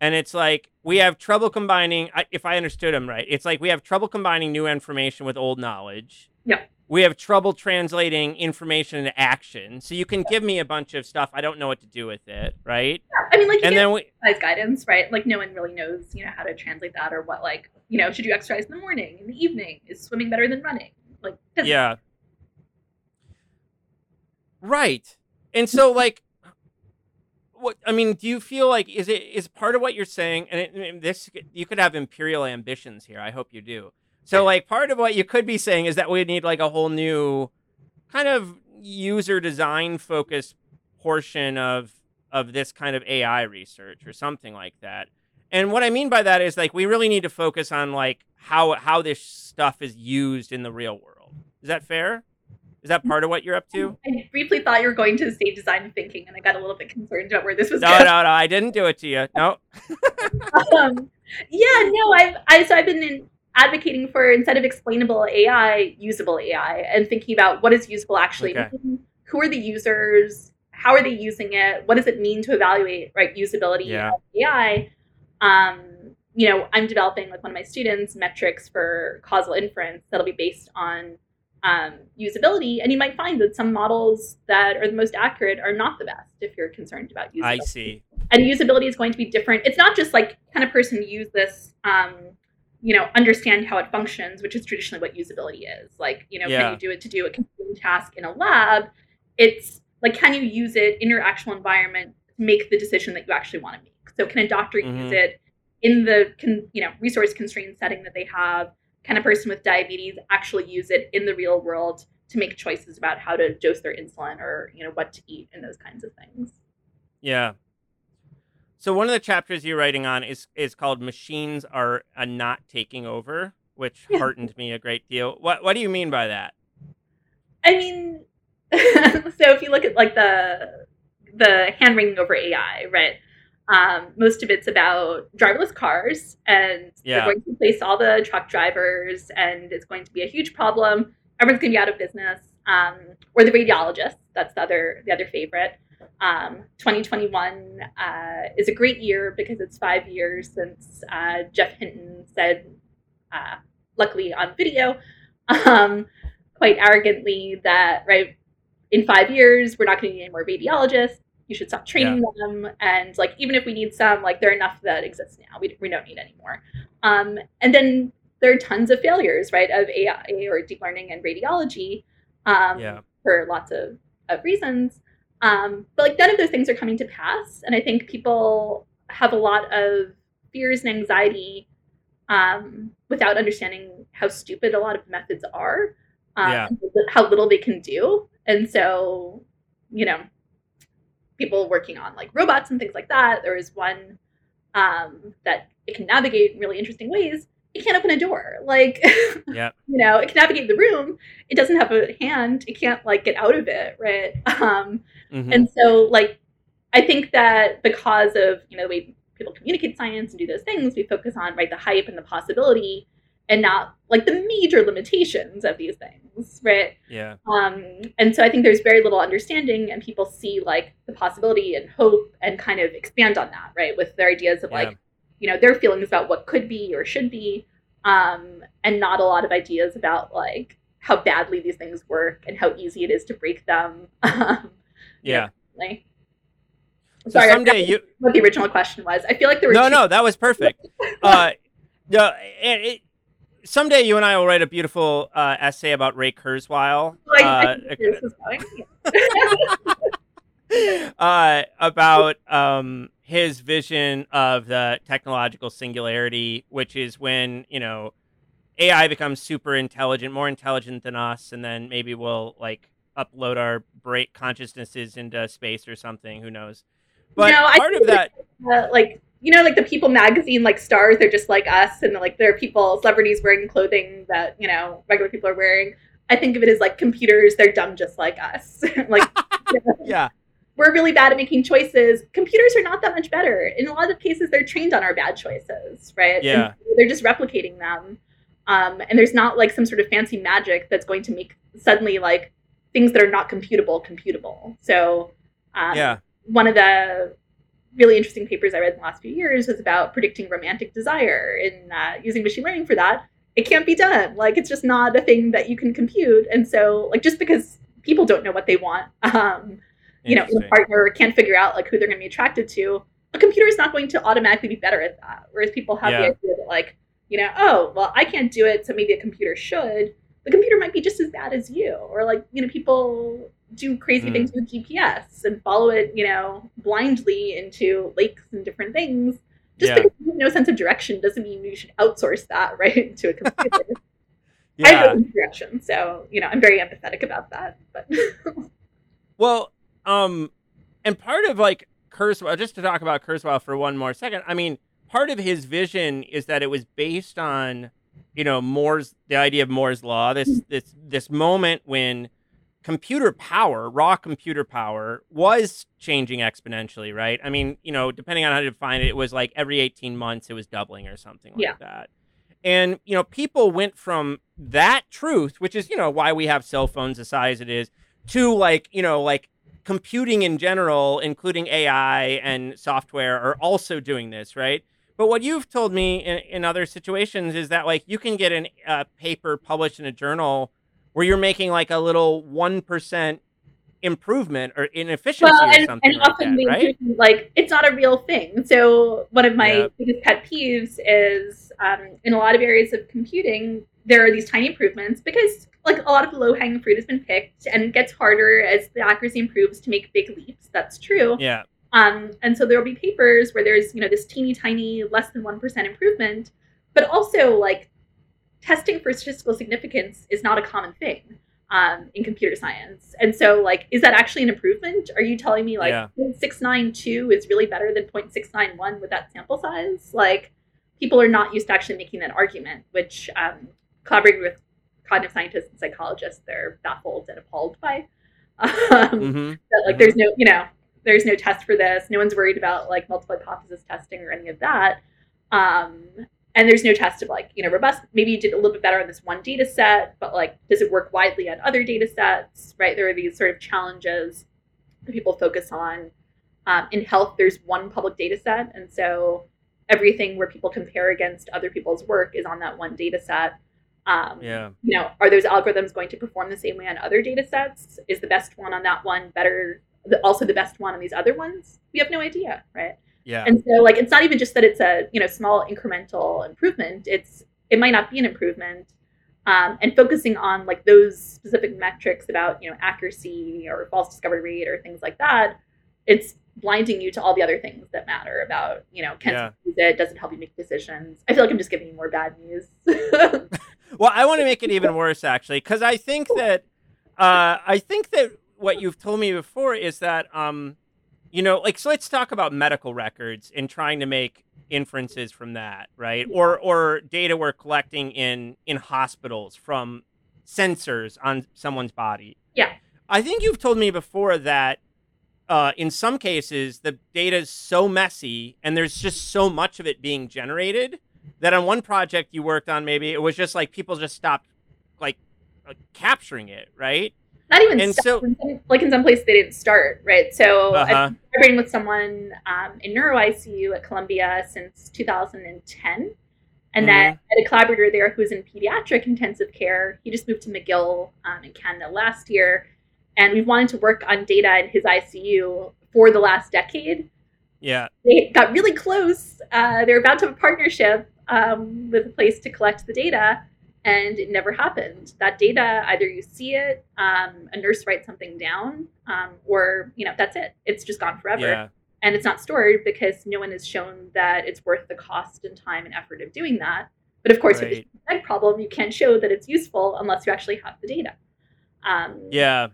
and it's like we have trouble combining. If I understood him right, it's like we have trouble combining new information with old knowledge. Yep. We have trouble translating information into action. So you can give me a bunch of stuff. I don't know what to do with it, right? Yeah. I mean, like, you And then we, guidance, right? Like, no one really knows, you know, how to translate that or what, like, you know, should you exercise in the morning, in the evening? Is swimming better than running? Like, physics. yeah. Right. And so, like, what I mean, do you feel like is it is part of what you're saying? And it, and this you could have imperial ambitions here. I hope you do. So, like, part of what you could be saying is that we need like a whole new kind of user design focused portion of of this kind of AI research or something like that. And what I mean by that is like we really need to focus on like how how this stuff is used in the real world. Is that fair? Is that part of what you're up to? I briefly thought you were going to say design thinking, and I got a little bit concerned about where this was No, going. no, no. I didn't do it to you. No. [LAUGHS] um, yeah, no, I've I so I've been in, advocating for instead of explainable AI, usable AI, and thinking about what is usable actually Okay. mean, who are the users, how are they using it, what does it mean to evaluate right usability Yeah. of AI. Um, you know, I'm developing with one of my students metrics for causal inference that'll be based on um, usability, and you might find that some models that are the most accurate are not the best if you're concerned about usability I see. and usability is going to be different. It's not just like can a person use this, um, you know, understand how it functions, which is traditionally what usability is. Like, you know, Yeah. can you do it to do a computing task in a lab? It's like, can you use it in your actual environment to make the decision that you actually want to make? So, can a doctor Mhm. use it in the con- you know resource constrained setting that they have? Can a person with diabetes actually use it in the real world to make choices about how to dose their insulin or you know what to eat and those kinds of things? Yeah. So one of the chapters you're writing on is is called "Machines Are uh, Not Taking Over," which heartened me a great deal. What What do you mean by that? I mean, [LAUGHS] so if you look at like the the hand wringing over AI, right? Um, most of it's about driverless cars, and Yeah. they're going to replace all the truck drivers, and it's going to be a huge problem. Everyone's going to be out of business. Um, or the radiologists. That's the other the other favorite. Um, 2021 uh, is a great year because it's five years since uh, Jeff Hinton said, uh, luckily on video, [LAUGHS] um, quite arrogantly that right in five years we're not going to need any more radiologists. You should stop training them, and like even if we need some, like there are enough that exist now. We, we don't need any more. Um, and then there are tons of failures, right, of AI or deep learning and radiology um, Yeah. for lots of, of reasons. Um, but like none of those things are coming to pass, and I think people have a lot of fears and anxiety um, without understanding how stupid a lot of methods are, um, Yeah. how little they can do, and so you know, people working on like robots and things like that. There is one um, that it can navigate in really interesting ways. It can't open a door, like [LAUGHS] Yeah. you know, it can navigate the room. It doesn't have a hand. It can't like get out of it, right? [LAUGHS] Um, Mhm. and so, like, I think that because of you know the way people communicate science and do those things, we focus on right the hype and the possibility, and not like the major limitations of these things, right? Yeah. Um, and so I think there's very little understanding, and people see like the possibility and hope and kind of expand on that, right? With their ideas of Yeah. like, you know, their feelings about what could be or should be, um, and not a lot of ideas about like how badly these things work and how easy it is to break them. [LAUGHS] Um, Yeah. like, So sorry, someday you what the original question was. I feel like there were No, two- no, that was perfect. [LAUGHS] Uh, no, and it, someday you and I will write a beautiful uh, essay about Ray Kurzweil. Like, uh, [LAUGHS] think this is going. [LAUGHS] uh, about um, his vision of the technological singularity, which is when you know AI becomes super intelligent, more intelligent than us, and then maybe we'll like upload our break consciousnesses into space or something. Who knows? But No, part of that, uh, like you know like the people magazine like stars they're just like us and like there are people celebrities wearing clothing that you know regular people are wearing i think of it as like computers they're dumb just like us [LAUGHS] like [LAUGHS] yeah, we're really bad at making choices computers are not that much better in a lot of cases they're trained on our bad choices right Yeah. and they're just replicating them um, and there's not like some sort of fancy magic that's going to make suddenly like things that are not computable computable so um, yeah, one of the really interesting papers I read in the last few years was about predicting romantic desire and uh, using machine learning for that. It can't be done. Like it's just not a thing that you can compute. And so, like just because people don't know what they want, [LAUGHS] um, you know, a partner can't figure out like who they're going to be attracted to, a computer is not going to automatically be better at that. Whereas people have Yeah. the idea that like, you know, oh well, I can't do it, so maybe a computer should. The computer might be just as bad as you, or like you know, people do crazy Mm. things with GPS and follow it, you know, blindly into lakes and different things. Just Yeah. because you have no sense of direction doesn't mean you should outsource that [LAUGHS] right to a computer. [LAUGHS] I yeah. have no direction, so you know, I'm very empathetic about that. But [LAUGHS] Well, um, and part of like Kurzweil, just to talk about Kurzweil for one more second. I mean, part of his vision is that it was based on, you know, Moore's the idea of Moore's law. This this this moment when computer power, raw computer power, was changing exponentially, right? I mean, you know, depending on how to define it, it was like every eighteen months it was doubling or something like Yeah. that. And you know, people went from that truth, which is you know why we have cell phones the size it is, to like you know like computing in general, including AI and software, are also doing this, right? But what you've told me in, in other situations is that like you can get a uh, paper published in a journal where you're making like a little one percent improvement or in efficiency well, or and, something and like often that, right? like it's not a real thing. So one of my Yeah. biggest pet peeves is um, in a lot of areas of computing, there are these tiny improvements because like a lot of low hanging fruit has been picked, and it gets harder as the accuracy improves to make big leaps. That's true. Yeah, Um, and so there will be papers where there's you know this teeny tiny less than one percent improvement, but also like testing for statistical significance is not a common thing um, in computer science. And so like, is that actually an improvement? Are you telling me like Yeah. 0.692 is really better than 0.691 with that sample size? Like, people are not used to actually making that argument, which um, collaborating with cognitive scientists and psychologists, they're baffled and appalled by. [LAUGHS] Um, hmm that like Mhm. there's no you know there's no test for this no one's worried about like multiple hypothesis testing or any of that um and there's no test of like you know robust maybe you did a little bit better on this one data set but like does it work widely on other data sets right there are these sort of challenges that people focus on um, in health there's one public data set and so everything where people compare against other people's work is on that one data set um, Yeah, you know, are those algorithms going to perform the same way on other data sets? Is the best one on that one better, also the best one on these other ones? We have no idea, right? Yeah, And so, like, it's not even just that it's a you know small incremental improvement. It's it might not be an improvement, um, and focusing on like those specific metrics about you know accuracy or false discovery rate or things like that, it's blinding you to all the other things that matter about you know can Yeah. use it? Does it help you make decisions? I feel like I'm just giving you more bad news. [LAUGHS] [LAUGHS] Well, I want to make it even worse, actually, because I think that uh, I think that what you've told me before is that um, you know, like so. Let's talk about medical records and trying to make inferences from that, right? Or or data we're collecting in in hospitals from sensors on someone's body. Yeah. I think you've told me before that uh, in some cases the data is so messy and there's just so much of it being generated that on one project you worked on, maybe it was just like people just stopped like, like capturing it, right? Not even And so- in some- like in some places they didn't start, right? So Uh-huh. I've been collaborating with someone um, in neuro ICU at Columbia since 2010. And then Mm-hmm. I had a collaborator there who was in pediatric intensive care. He just moved to McGill um, in Canada last year. And we wanted to work on data in his ICU for the last decade. Yeah. They got really close. Uh, they're about to have a partnership um, with a place to collect the data, and it never happened. That data, either you see it, um, a nurse writes something down, um, or you know that's it. It's just gone forever Yeah. and it's not stored because no one has shown that it's worth the cost and time and effort of doing that. But of course, with Right. the egg problem, you can't show that it's useful unless you actually have the data. Um, Yeah.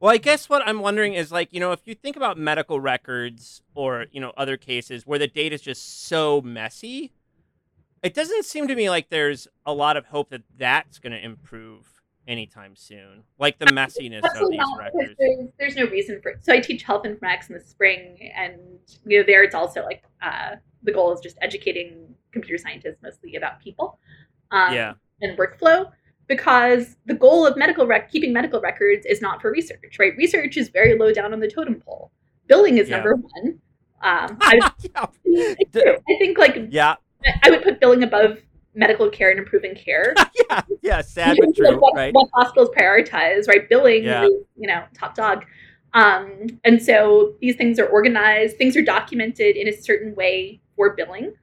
Well, I guess what I'm wondering is like, you know, if you think about medical records or, you know, other cases where the data is just so messy, it doesn't seem to me like there's a lot of hope that that's going to improve anytime soon. Like the messiness of these not, records. There's, there's no reason for it. So I teach health informatics in the spring, and you know there it's also like uh, the goal is just educating computer scientists mostly about people um, Yeah. and workflow. Because the goal of medical rec- keeping medical records is not for research, right? Research is very low down on the totem pole. Billing is Yeah. number one. Um, [LAUGHS] I, yeah. I think like Yeah. I would put billing above medical care and improving care. [LAUGHS] Yeah. Yeah. Sad but true. what, Right. what hospitals prioritize, right? Billing Yeah. is, you know, top dog. Um, and so these things are organized, things are documented in a certain way for billing.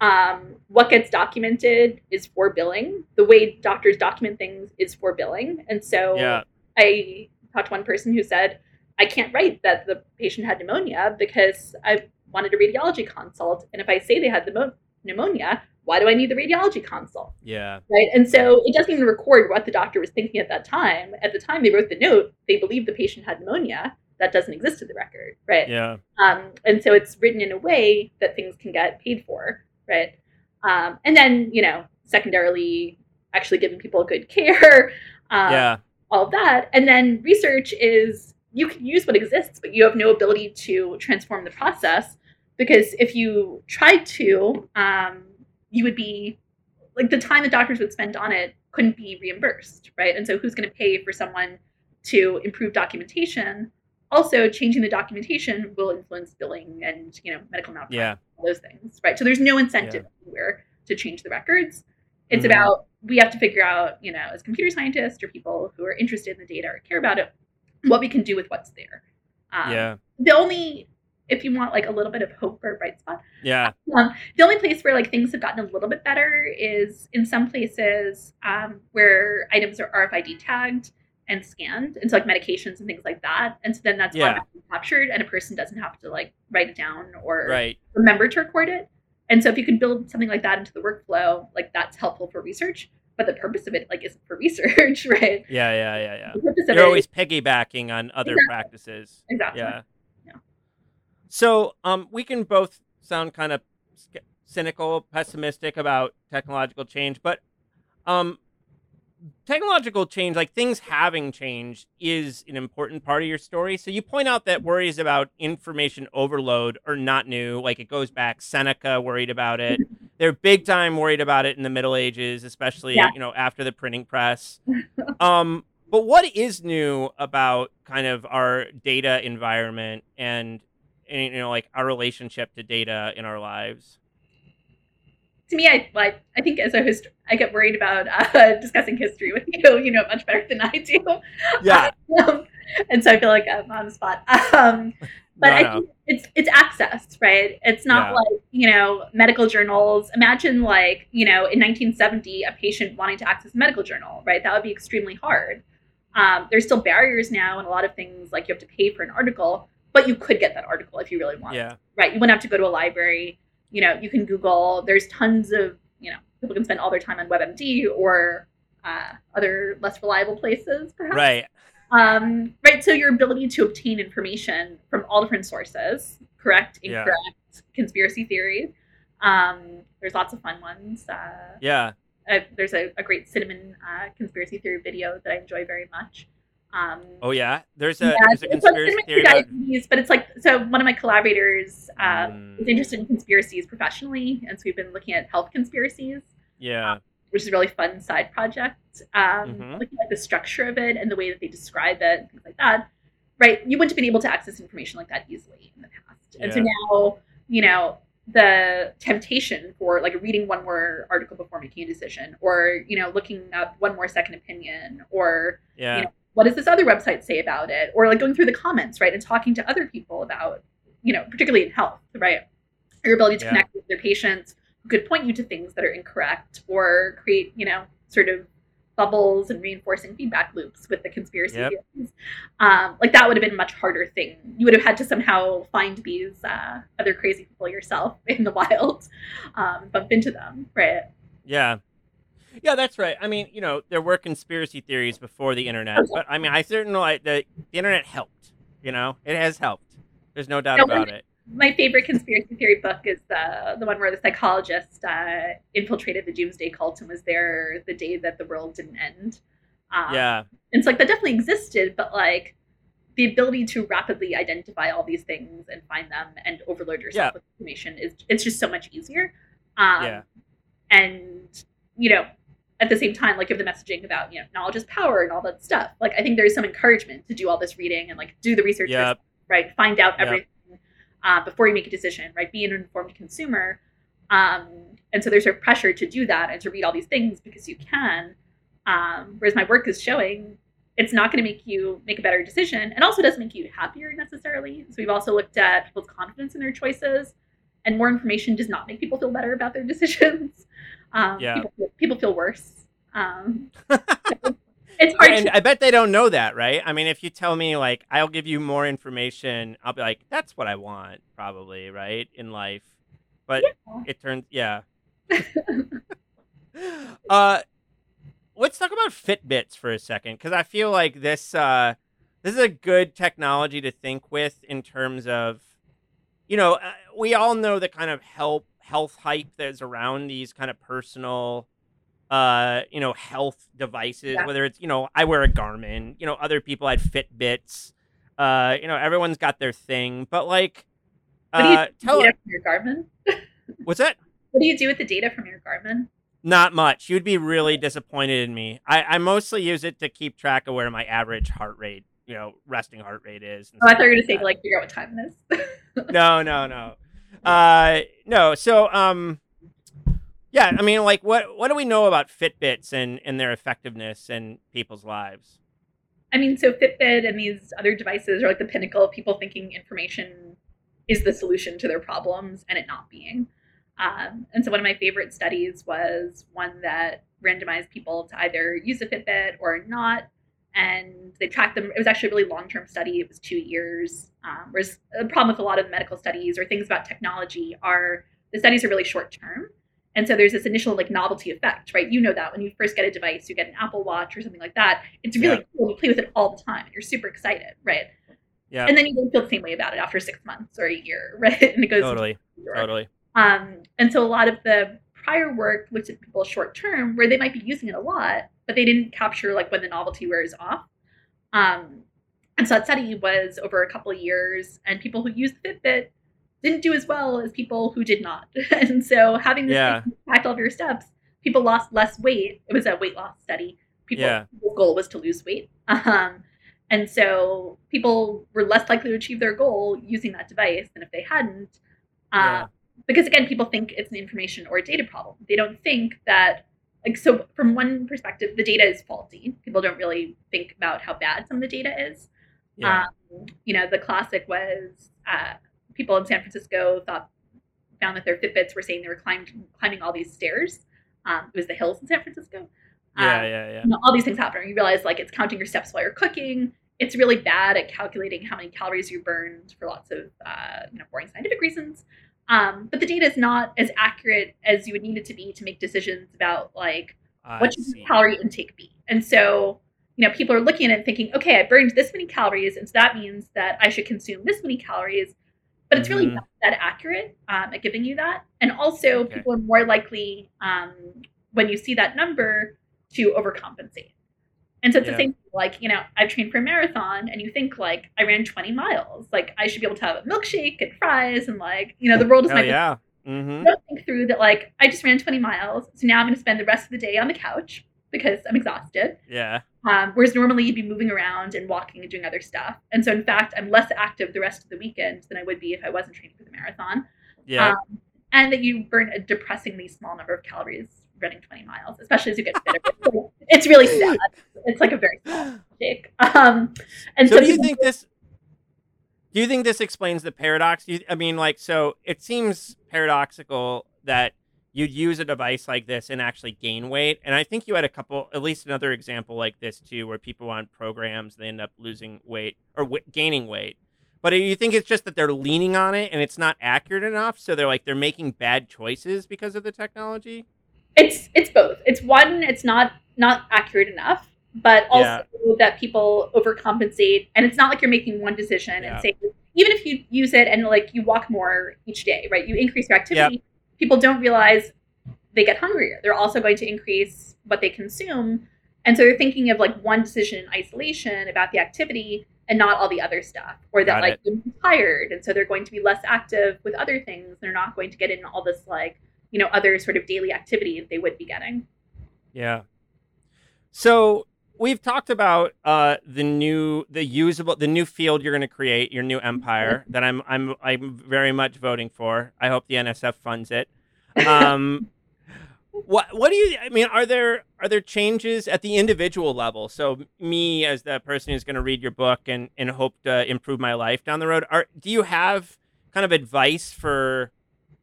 Um, what gets documented is for billing. The way doctors document things is for billing. And so Yeah. I talked to one person who said, I can't write that the patient had pneumonia because I wanted a radiology consult. And if I say they had the mo- pneumonia, why do I need the radiology consult? Yeah. right? And so it doesn't even record what the doctor was thinking at that time. At the time they wrote the note, they believed the patient had pneumonia. That doesn't exist in the record, right? Yeah. Um, and so it's written in a way that things can get paid for, right? Um, and then you know, secondarily, actually giving people good care, [LAUGHS] um, Yeah. all of that. And then research is you can use what exists, but you have no ability to transform the process because if you tried to, um, you would be like the time the doctors would spend on it couldn't be reimbursed, right? And so who's going to pay for someone to improve documentation? Also, changing the documentation will influence billing and you know medical malpractice, Yeah. all those things, right? So there's no incentive anywhere to change the records. It's about we have to figure out, you know, as computer scientists or people who are interested in the data or care about it, what we can do with what's there. Um, Yeah. The only, if you want like a little bit of hope or a bright spot, Yeah. um, the only place where like things have gotten a little bit better is in some places um, where items are RFID tagged and scanned, and so like medications and things like that, and so then that's Yeah. automatically captured, and a person doesn't have to like write it down or Right. remember to record it. And so if you can build something like that into the workflow, like that's helpful for research. But the purpose of it like isn't for [LAUGHS] research, right? Yeah. Yeah. Yeah. Yeah. The purpose of You're always piggybacking on other Exactly. practices. exactly. Yeah. So, um, we can both sound kind of cynical, pessimistic about technological change, but, um, technological change, like things having changed, is an important part of your story. So you point out that worries about information overload are not new. Like it goes back. Seneca worried about it. [LAUGHS] They're big time worried about it in the Middle Ages, especially Yeah. you know after the printing press. [LAUGHS] um, but what is new about kind of our data environment and, and you know like our relationship to data in our lives? to me, I like. I think as a hist- I get worried about uh, [LAUGHS] discussing history with you. You know much better than I do. Yeah. [LAUGHS] Um, and so I feel like I'm on the spot. [LAUGHS] Um, but No, I no. think it's it's access, right? It's not Yeah. like you know medical journals. Imagine like you know in 1970 a patient wanting to access a medical journal, right? That would be extremely hard. Um, there's still barriers now, and a lot of things like you have to pay for an article, but you could get that article if you really want Yeah. right? You wouldn't have to go to a library. You know, you can Google. There's tons of, you know, people can spend all their time on WebMD or uh, other less reliable places, perhaps. Right. Um, right. So your ability to obtain information from all different sources, correct, Yeah. incorrect, conspiracy theories. Um, there's lots of fun ones. Uh, Yeah. uh, there's a, a great cinnamon uh, conspiracy theory video that I enjoy very much. Um, oh yeah, there's a yeah, there's a conspiracy theory. About, but it's like so. One of my collaborators uh, Mm. is interested in conspiracies professionally, and so we've been looking at health conspiracies, yeah, which is a really fun side project. Um, Mhm. Looking at the structure of it and the way that they describe it, and things like that. Right, you wouldn't have been able to access information like that easily in the past, and so now you know the temptation for like reading one more article before making a decision, or you know looking up one more second opinion, or yeah, you know, what does this other website say about it? Or like going through the comments right and talking to other people about you know particularly in health right? Your ability to Yeah. connect with their patients who could point you to things that are incorrect or create you know sort of bubbles and reinforcing feedback loops with the conspiracy Yep. theories. Um, like that would have been a much harder thing. You would have had to somehow find these uh, other crazy people yourself [LAUGHS] in the wild um, bump into them right? Yeah, yeah. That's right. I mean, you know, there were conspiracy theories before the internet, but I mean, I certainly like the, the internet helped. You know, it has helped. There's no doubt No, about it. my favorite conspiracy theory book is the the one where the psychologist uh, infiltrated the doomsday cult and was there the day that the world didn't end. Um, Yeah, and it's like that definitely existed, but like the ability to rapidly identify all these things and find them and overload yourself Yeah. with information is it's just so much easier. Um, Yeah. and you know. At the same time, like have the messaging about you know knowledge is power and all that stuff. Like I think there's some encouragement to do all this reading and like do the research Yep. right? Find out Yep. everything uh, before you make a decision, right? Be an informed consumer. Um, and so there's a pressure to do that and to read all these things because you can. Um, whereas my work is showing it's not going to make you make a better decision and also doesn't make you happier necessarily. So we've also looked at people's confidence in their choices, and more information does not make people feel better about their [LAUGHS] decisions. Um, Yeah. people, feel- people feel worse. Um, [LAUGHS] it's hard and to I bet they don't know that, right? I mean, if you tell me like I'll give you more information, I'll be like, that's what I want, probably, right, in life. But Yeah. it turns, yeah. [LAUGHS] [LAUGHS] uh, let's talk about Fitbits for a second, because I feel like this uh, this is a good technology to think with in terms of, you know, uh, we all know the kind of help health hype that's around these kind of personal uh, you know, health devices, Yeah. whether it's, you know, I wear a Garmin, you know, other people had Fitbits. Uh, you know, everyone's got their thing, but like what do you uh do with tell the data from your Garmin? [LAUGHS] what's that? What do you do with the data from your Garmin? Not much. You'd be really disappointed in me. I, I mostly use it to keep track of where my average heart rate, you know, resting heart rate is. Oh, I thought you were gonna say that. to like figure out what time it is. no, no, [LAUGHS] no. Uh, no. So, um, yeah. I mean, like, what what do we know about Fitbits and and their effectiveness in people's lives? I mean, so Fitbit and these other devices are like the pinnacle of people thinking information is the solution to their problems and it not being. Um, and so one of my favorite studies was one that randomized people to either use a Fitbit or not. And they tracked them. It was actually a really long term study. It was two years. Um, whereas the problem with a lot of medical studies or things about technology are the studies are really short term. And so there's this initial like novelty effect, right? You know that when you first get a device, you get an Apple Watch or something like that. It's really Yeah. cool. You play with it all the time. and You're super excited, right? Yeah. And then you don't feel the same way about it after six months or a year, [LAUGHS] right? And it goes Totally. Totally. um, and so a lot of the prior work looked at people short term where they might be using it a lot, but they didn't capture like when the novelty wears off. Um, and so that study was over a couple of years, and people who used the Fitbit didn't do as well as people who did not. [LAUGHS] and so having this Yeah. track all of your steps, people lost less weight. It was a weight loss study. People, Yeah. goal was to lose weight. Um, and so people were less likely to achieve their goal using that device than if they hadn't. Uh, Yeah. Because again, people think it's an information or a data problem. They don't think that, like, so from one perspective, the data is faulty. People don't really think about how bad some of the data is. Yeah. Um, you know, the classic was uh, people in San Francisco thought found that their Fitbits were saying they were climbing climbing all these stairs. Um, it was the hills in San Francisco. yeah. Um, Yeah. Yeah. you know, all these things happen. You realize like it's counting your steps while you're cooking. It's really bad at calculating how many calories you burned for lots of uh, you know boring scientific reasons. Um, but the data is not as accurate as you would need it to be to make decisions about like I what should see. calorie intake be. And so you know people are looking at it and thinking, okay, I burned this many calories, and so that means that I should consume this many calories. But it's really Mhm. not that accurate um, at giving you that. And also, Okay. people are more likely um, when you see that number to overcompensate. And so it's Yeah. the same, like, you know, I've trained for a marathon and you think like I ran 20 miles. Like I should be able to have a milkshake and fries and like, you know, the world is Hell my yeah. Mm-hmm. don't think through that like I just ran 20 miles. So now I'm gonna spend the rest of the day on the couch because I'm exhausted. Yeah. Um, whereas normally you'd be moving around and walking and doing other stuff. And so in fact, I'm less active the rest of the weekend than I would be if I wasn't training for the marathon. Yeah. Um, and that you burn a depressingly small number of calories running 20 miles, especially as you get fitter. it's really sad. It's like a very small shake. Um, and so so, do you think this do you think this explains the paradox you, i mean like so it seems paradoxical that you'd use a device like this and actually gain weight and i think you had a couple at least another example like this too where people on programs they end up losing weight or w- gaining weight but do you think it's just that they're leaning on it and it's not accurate enough so they're like they're making bad choices because of the technology it's it's both. It's one, it's not not accurate enough, but also Yeah. that people overcompensate. And it's not like you're making one decision Yeah. and say even if you use it and like you walk more each day, right? You increase your activity. People don't realize they get hungrier. They're also going to increase what they consume. And so they're thinking of like one decision in isolation about the activity and not all the other stuff. Or that Got like they're tired. And so they're going to be less active with other things. They're not going to get in all this like, you know, other sort of daily activity that they would be getting. Yeah. So we've talked about uh, the new, the usable, the new field you're going to create, your new empire that I'm, I'm, I'm very much voting for. I hope the NSF funds it. Um, [LAUGHS] what, what do you? I mean, are there, are there changes at the individual level? So me, as the person who's going to read your book and and hope to improve my life down the road, are do you have kind of advice for,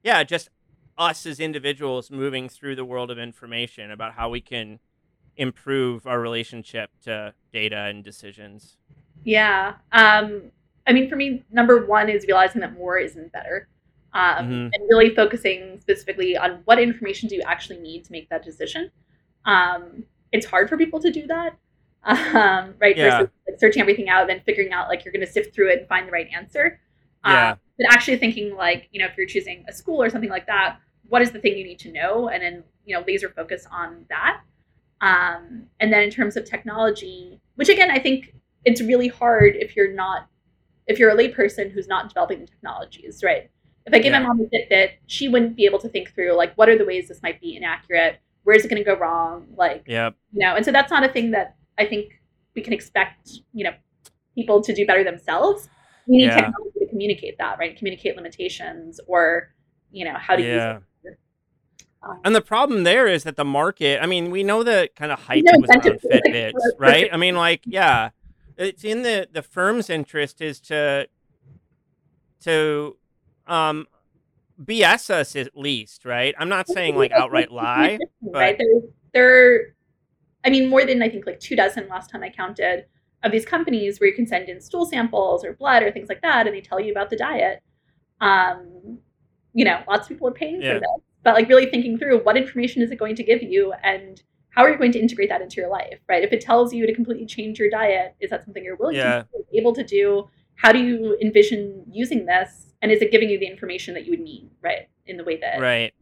yeah, just us as individuals moving through the world of information about how we can improve our relationship to data and decisions. Yeah. Um, I mean, for me, number one is realizing that more isn't better. Um, Mhm. And really focusing specifically on what information do you actually need to make that decision. Um, it's hard for people to do that, [LAUGHS] um, right? Yeah. Versus like, searching everything out and then figuring out like you're going to sift through it and find the right answer. Yeah. But actually thinking like, you know, if you're choosing a school or something like that, what is the thing you need to know? And then, you know, laser focus on that. Um, and then in terms of technology, which again, I think it's really hard if you're not, if you're a layperson who's not developing the technologies, right? If I give Yeah. my mom a Fitbit, she wouldn't be able to think through like what are the ways this might be inaccurate, where is it going to go wrong, like Yep. you know. And so that's not a thing that I think we can expect, you know, people to do better themselves. We need Yeah. technology to communicate that, right? Communicate limitations or, you know, how to Yeah. use it. And the problem there is that the market, I mean, we know the kind of hype was around incentive to, like, Fitbits, right? I mean, like, yeah, it's in the the firm's interest is to to um BS us at least, right? I'm not saying like [LAUGHS] outright lie. right? There, there. I mean, more than I think like two dozen last time I counted of these companies where you can send in stool samples or blood or things like that, and they tell you about the diet. Um, you know, lots of people are paying Yeah. for this, but like really thinking through what information is it going to give you and how are you going to integrate that into your life, right? If it tells you to completely change your diet, is that something you're willing Yeah. to do, able to do? How do you envision using this? And is it giving you the information that you would need, right? In the way that Right.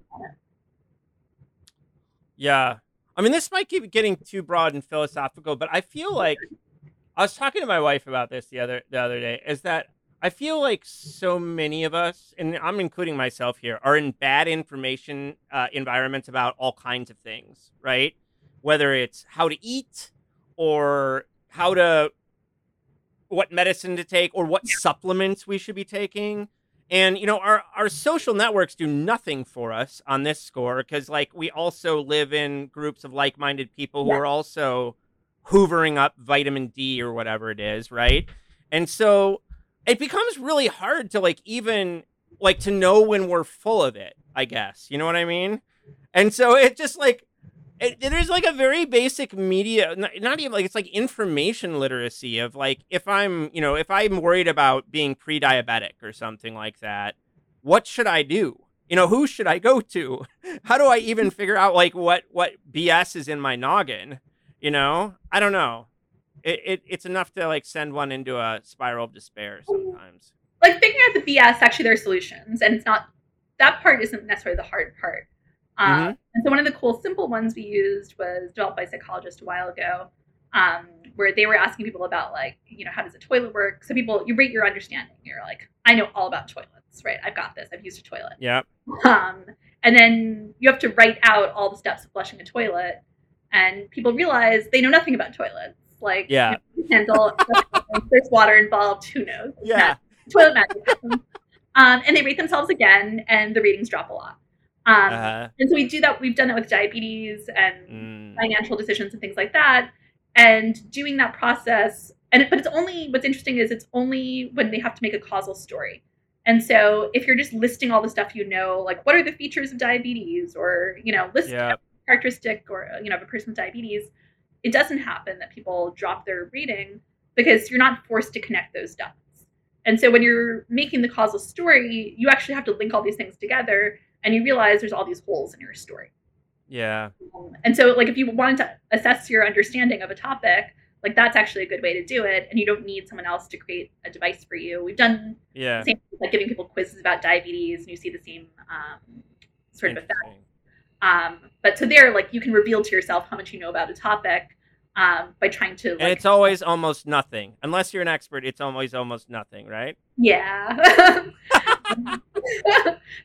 Yeah. I mean, this might keep getting too broad and philosophical, but I feel like [LAUGHS] I was talking to my wife about this the other the other day. Is that I feel like so many of us, and I'm including myself here, are in bad information uh, environments about all kinds of things, right? Whether it's how to eat or how to what medicine to take or what supplements we should be taking. And you know, our our social networks do nothing for us on this score because like we also live in groups of like-minded people who Yeah. are also hoovering up vitamin D or whatever it is, right? And so it becomes really hard to like even like to know when we're full of it, I guess. You know what I mean? And so it just like it, there's like a very basic media not, not even like it's like information literacy of like if i'm you know if i'm worried about being pre-diabetic or something like that what should i do? You know who should i go to? [LAUGHS] How do i even figure out like what what bs is in my noggin? You know? I don't know it, it it's enough to like send one into a spiral of despair sometimes like figuring out the BS, actually there are solutions, and it's not that part isn't necessarily the hard part. Um, Mhm. And so one of the cool, simple ones we used was developed by a psychologist a while ago. um, where they were asking people about like, you know, how does a toilet work? So people, you rate your understanding. You're like, I know all about toilets, right? I've got this. I've used a toilet. Yeah. Um, and then you have to write out all the steps of flushing a toilet, and people realize they know nothing about toilets. Like, Yeah. handle [LAUGHS] there's water involved. Who knows? Yeah. magic. toilet magic. happens. um, and they rate themselves again, and the ratings drop a lot. Um, Uh-huh. and so we do that. We've done that with diabetes and Mm. financial decisions and things like that. And doing that process, and it, but it's only what's interesting is it's only when they have to make a causal story. And so if you're just listing all the stuff you know, like what are the features of diabetes, or you know, list characteristic or you know of a person with diabetes, it doesn't happen that people drop their reading because you're not forced to connect those dots. And so when you're making the causal story, you actually have to link all these things together, and you realize there's all these holes in your story. Yeah. Um, and so, like, if you wanted to assess your understanding of a topic, like that's actually a good way to do it, and you don't need someone else to create a device for you. We've done Yeah. the same, like giving people quizzes about diabetes, and you see the same um, sort of effect. Um, but so there, like, you can reveal to yourself how much you know about a topic um, by trying to, And it's always almost nothing. Unless you're an expert, it's always almost nothing, right? yeah. [LAUGHS]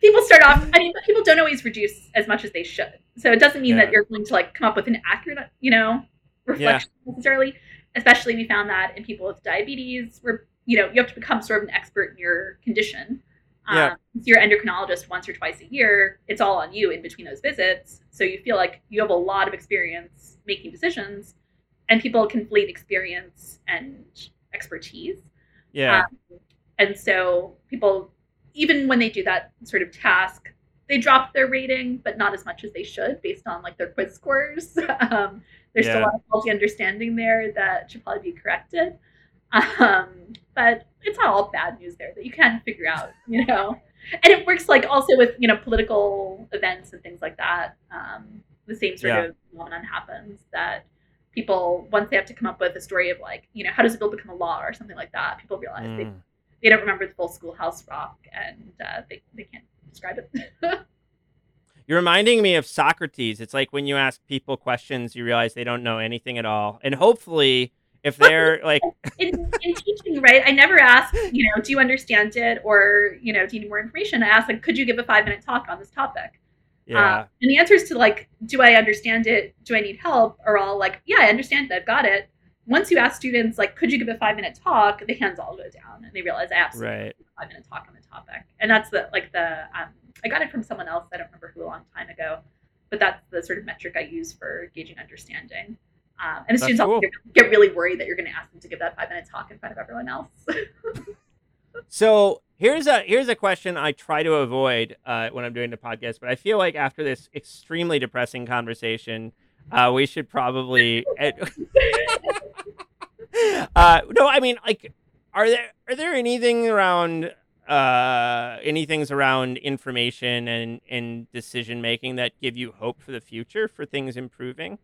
people start off. I mean, people don't always reduce as much as they should. So it doesn't mean Yeah. that you're going to like come up with an accurate, you know, reflection necessarily. Especially, we found that in people with diabetes, where you know you have to become sort of an expert in your condition. Yeah. Um, so you're an endocrinologist once or twice a year. It's all on you in between those visits. So you feel like you have a lot of experience making decisions, and people conflate experience and expertise. Yeah. Um, and so people, even when they do that sort of task, they drop their rating, but not as much as they should based on like their quiz scores. [LAUGHS] um, there's still a lot of faulty understanding there that should probably be corrected. Um, but it's not all bad news there that you can figure out, you know. And it works like also with you know political events and things like that. Um, the same sort Yeah. of phenomenon happens that people once they have to come up with a story of like you know how does a bill become a law or something like that people realize they, Mm. they don't remember the full schoolhouse rock and uh, they, they can't describe it [LAUGHS] You're reminding me of Socrates. It's like when you ask people questions, you realize they don't know anything at all. And hopefully, if [LAUGHS] they're like, in, in teaching right i never ask you know do you understand it or you know do you need more information i ask like could you give a five minute talk on this topic yeah, Uh, and the answers to like do i understand it? Do i need help? Are all like yeah i understand it. I've got it. Once you ask students like could you give a five minute talk? The hands all go down and they realize i absolutely right. five minute talk on the topic. And that's the like the um, i got it from someone else. I don't remember who a long time ago. But that's the sort of metric i use for gauging understanding. Um, and the students also cool. get, get really worried that you're going to ask them to give that five minute talk in front of everyone else. [LAUGHS] So here's a here's a question I try to avoid uh, when I'm doing the podcast, but I feel like after this extremely depressing conversation, uh, we should probably. [LAUGHS] uh, no, I mean, like, are there are there anything around uh, anything's around information and and decision making that give you hope for the future for things improving?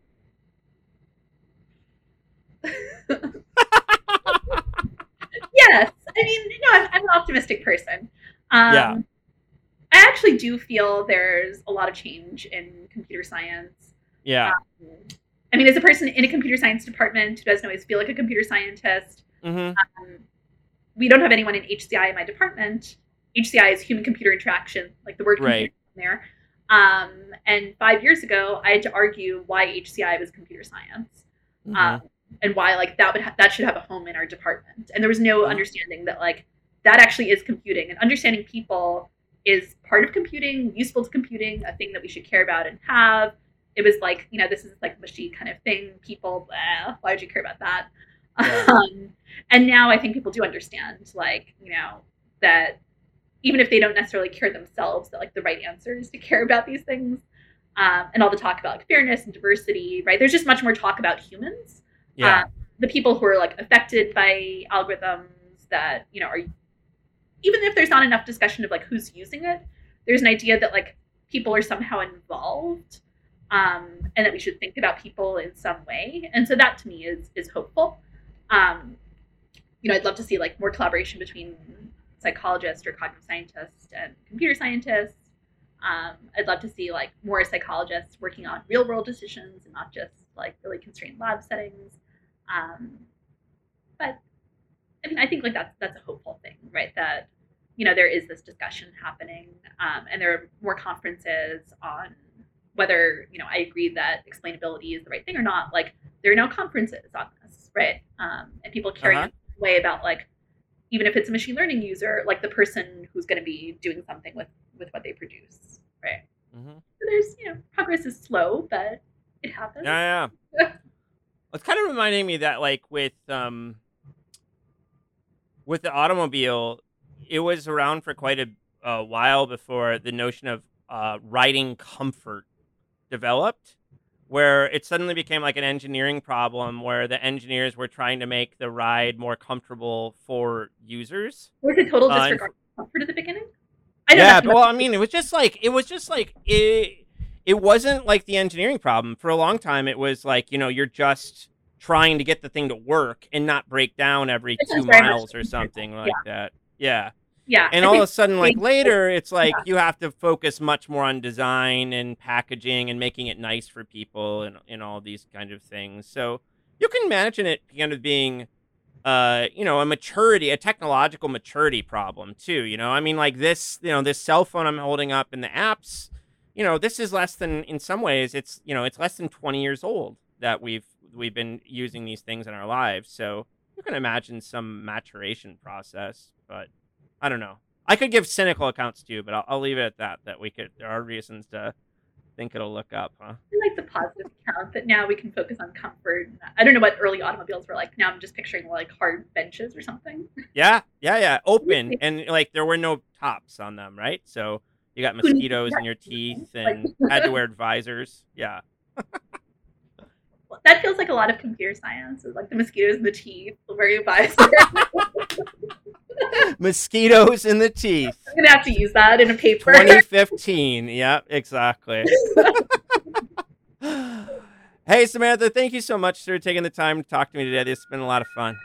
[LAUGHS] yes i mean no i'm, I'm an optimistic person um, Yeah. i actually do feel there's a lot of change in computer science Yeah. i mean as a person in a computer science department who doesn't always feel like a computer scientist hmm um, we don't have anyone in hci in my department hci is human computer interaction like the word Right. there um, and five years ago i had to argue why hci was computer science Mm-hmm. um, and why like that would ha- that should have a home in our department. And there was no understanding that like that actually is computing and understanding people is part of computing, useful to computing, a thing that we should care about and have. It was like you know this is like mushy kind of thing. People, blah, why would you care about that? Yeah. [LAUGHS] Um, and now I think people do understand like you know that even if they don't necessarily care themselves, that like the right answer is to [LAUGHS] care about these things. Um, and all the talk about like, fairness and diversity, right? There's just much more talk about humans yeah. um, the people who are like affected by algorithms that you know are even if there's not enough discussion of like who's using it there's an idea that like people are somehow involved um, and that we should think about people in some way and so that to me is is hopeful um, you know i'd love to see like more collaboration between psychologists or cognitive scientists and computer scientists um, I'd love to see like more psychologists working on real world decisions and not just like really constrained lab settings. Um, but I mean, I think like that's that's a hopeful thing, right? That you know there is this discussion happening, um, and there are more conferences on whether you know I agree that explainability is the right thing or not. Like there are now conferences on this, right? Um, and people caring uh-huh. way about like even if it's a machine learning user, like the person who's going to be doing something with with what they produce, right? Mm-hmm. So there's you know progress is slow, but it happens. Yeah, yeah. [LAUGHS] it's kind of reminding me that like with um with the automobile, it was around for quite a, a while before the notion of uh, riding comfort developed where it suddenly became like an engineering problem where the engineers were trying to make the ride more comfortable for users. Was it total disregard uh, comfort at the beginning? I yeah, well, I mean, it was just like it was just like it. It wasn't like the engineering problem for a long time. It was like you know you're just trying to get the thing to work and not break down every two miles or something like yeah. that. Yeah. Yeah. And all of a [LAUGHS] sudden, like later, it's like yeah. you have to focus much more on design and packaging and making it nice for people and, and all these kind of things. So you can imagine it kind of being, uh, you know, a maturity, a technological maturity problem too. You know, I mean, like this, you know, this cell phone I'm holding up in the apps, you know, this is less than, in some ways, it's, you know, it's less than 20 years old that we've, we've been using these things in our lives. So you can imagine some maturation process, but I don't know. I could give cynical accounts too, but I'll, I'll leave it at that. That we could. There are reasons to think it'll look up, huh? I like the positive account that now we can focus on comfort. I don't know what early automobiles were like. Now I'm just picturing like hard benches or something. Yeah, yeah, yeah. [LAUGHS] Open and like there were no tops on them, right? So you got mosquitoes in your teeth [LAUGHS] and had to wear [LAUGHS] visors. Yeah. that feels like a lot of computer science. It's like the mosquitoes in the teeth, wearing a visor. [LAUGHS] Mosquitoes in the teeth. I'm gonna have to use that in a paper. 2015. yeah exactly. hey, Samantha, thank you so much for taking the time to talk to me today. This has been a lot of fun.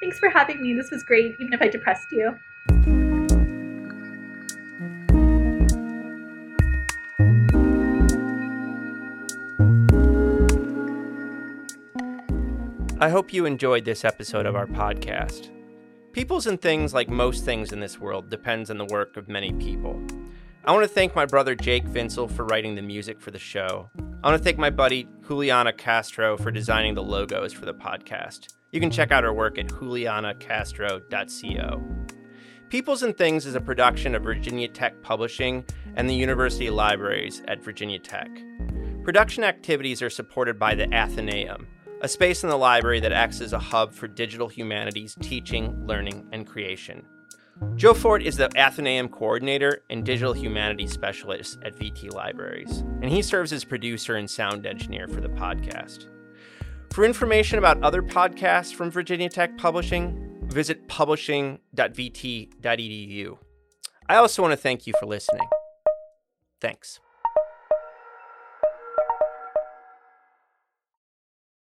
Thanks for having me. This was great, even if I depressed you. I hope you enjoyed this episode of our podcast. Peoples and things, like most things in this world, depends on the work of many people. I want to thank my brother Jake Vinsel for writing the music for the show. I want to thank my buddy Juliana Castro for designing the logos for the podcast. You can check out her work at julianacastro.co. Peoples and Things is a production of Virginia Tech Publishing and the University Libraries at Virginia Tech. Production activities are supported by the Athenaeum, a space in the library that acts as a hub for digital humanities teaching, learning, and creation. Joe Ford is the Athenaeum coordinator and digital humanities specialist at VT Libraries, and he serves as producer and sound engineer for the podcast. For information about other podcasts from Virginia Tech Publishing, visit publishing.vt.edu. I also want to thank you for listening. Thanks.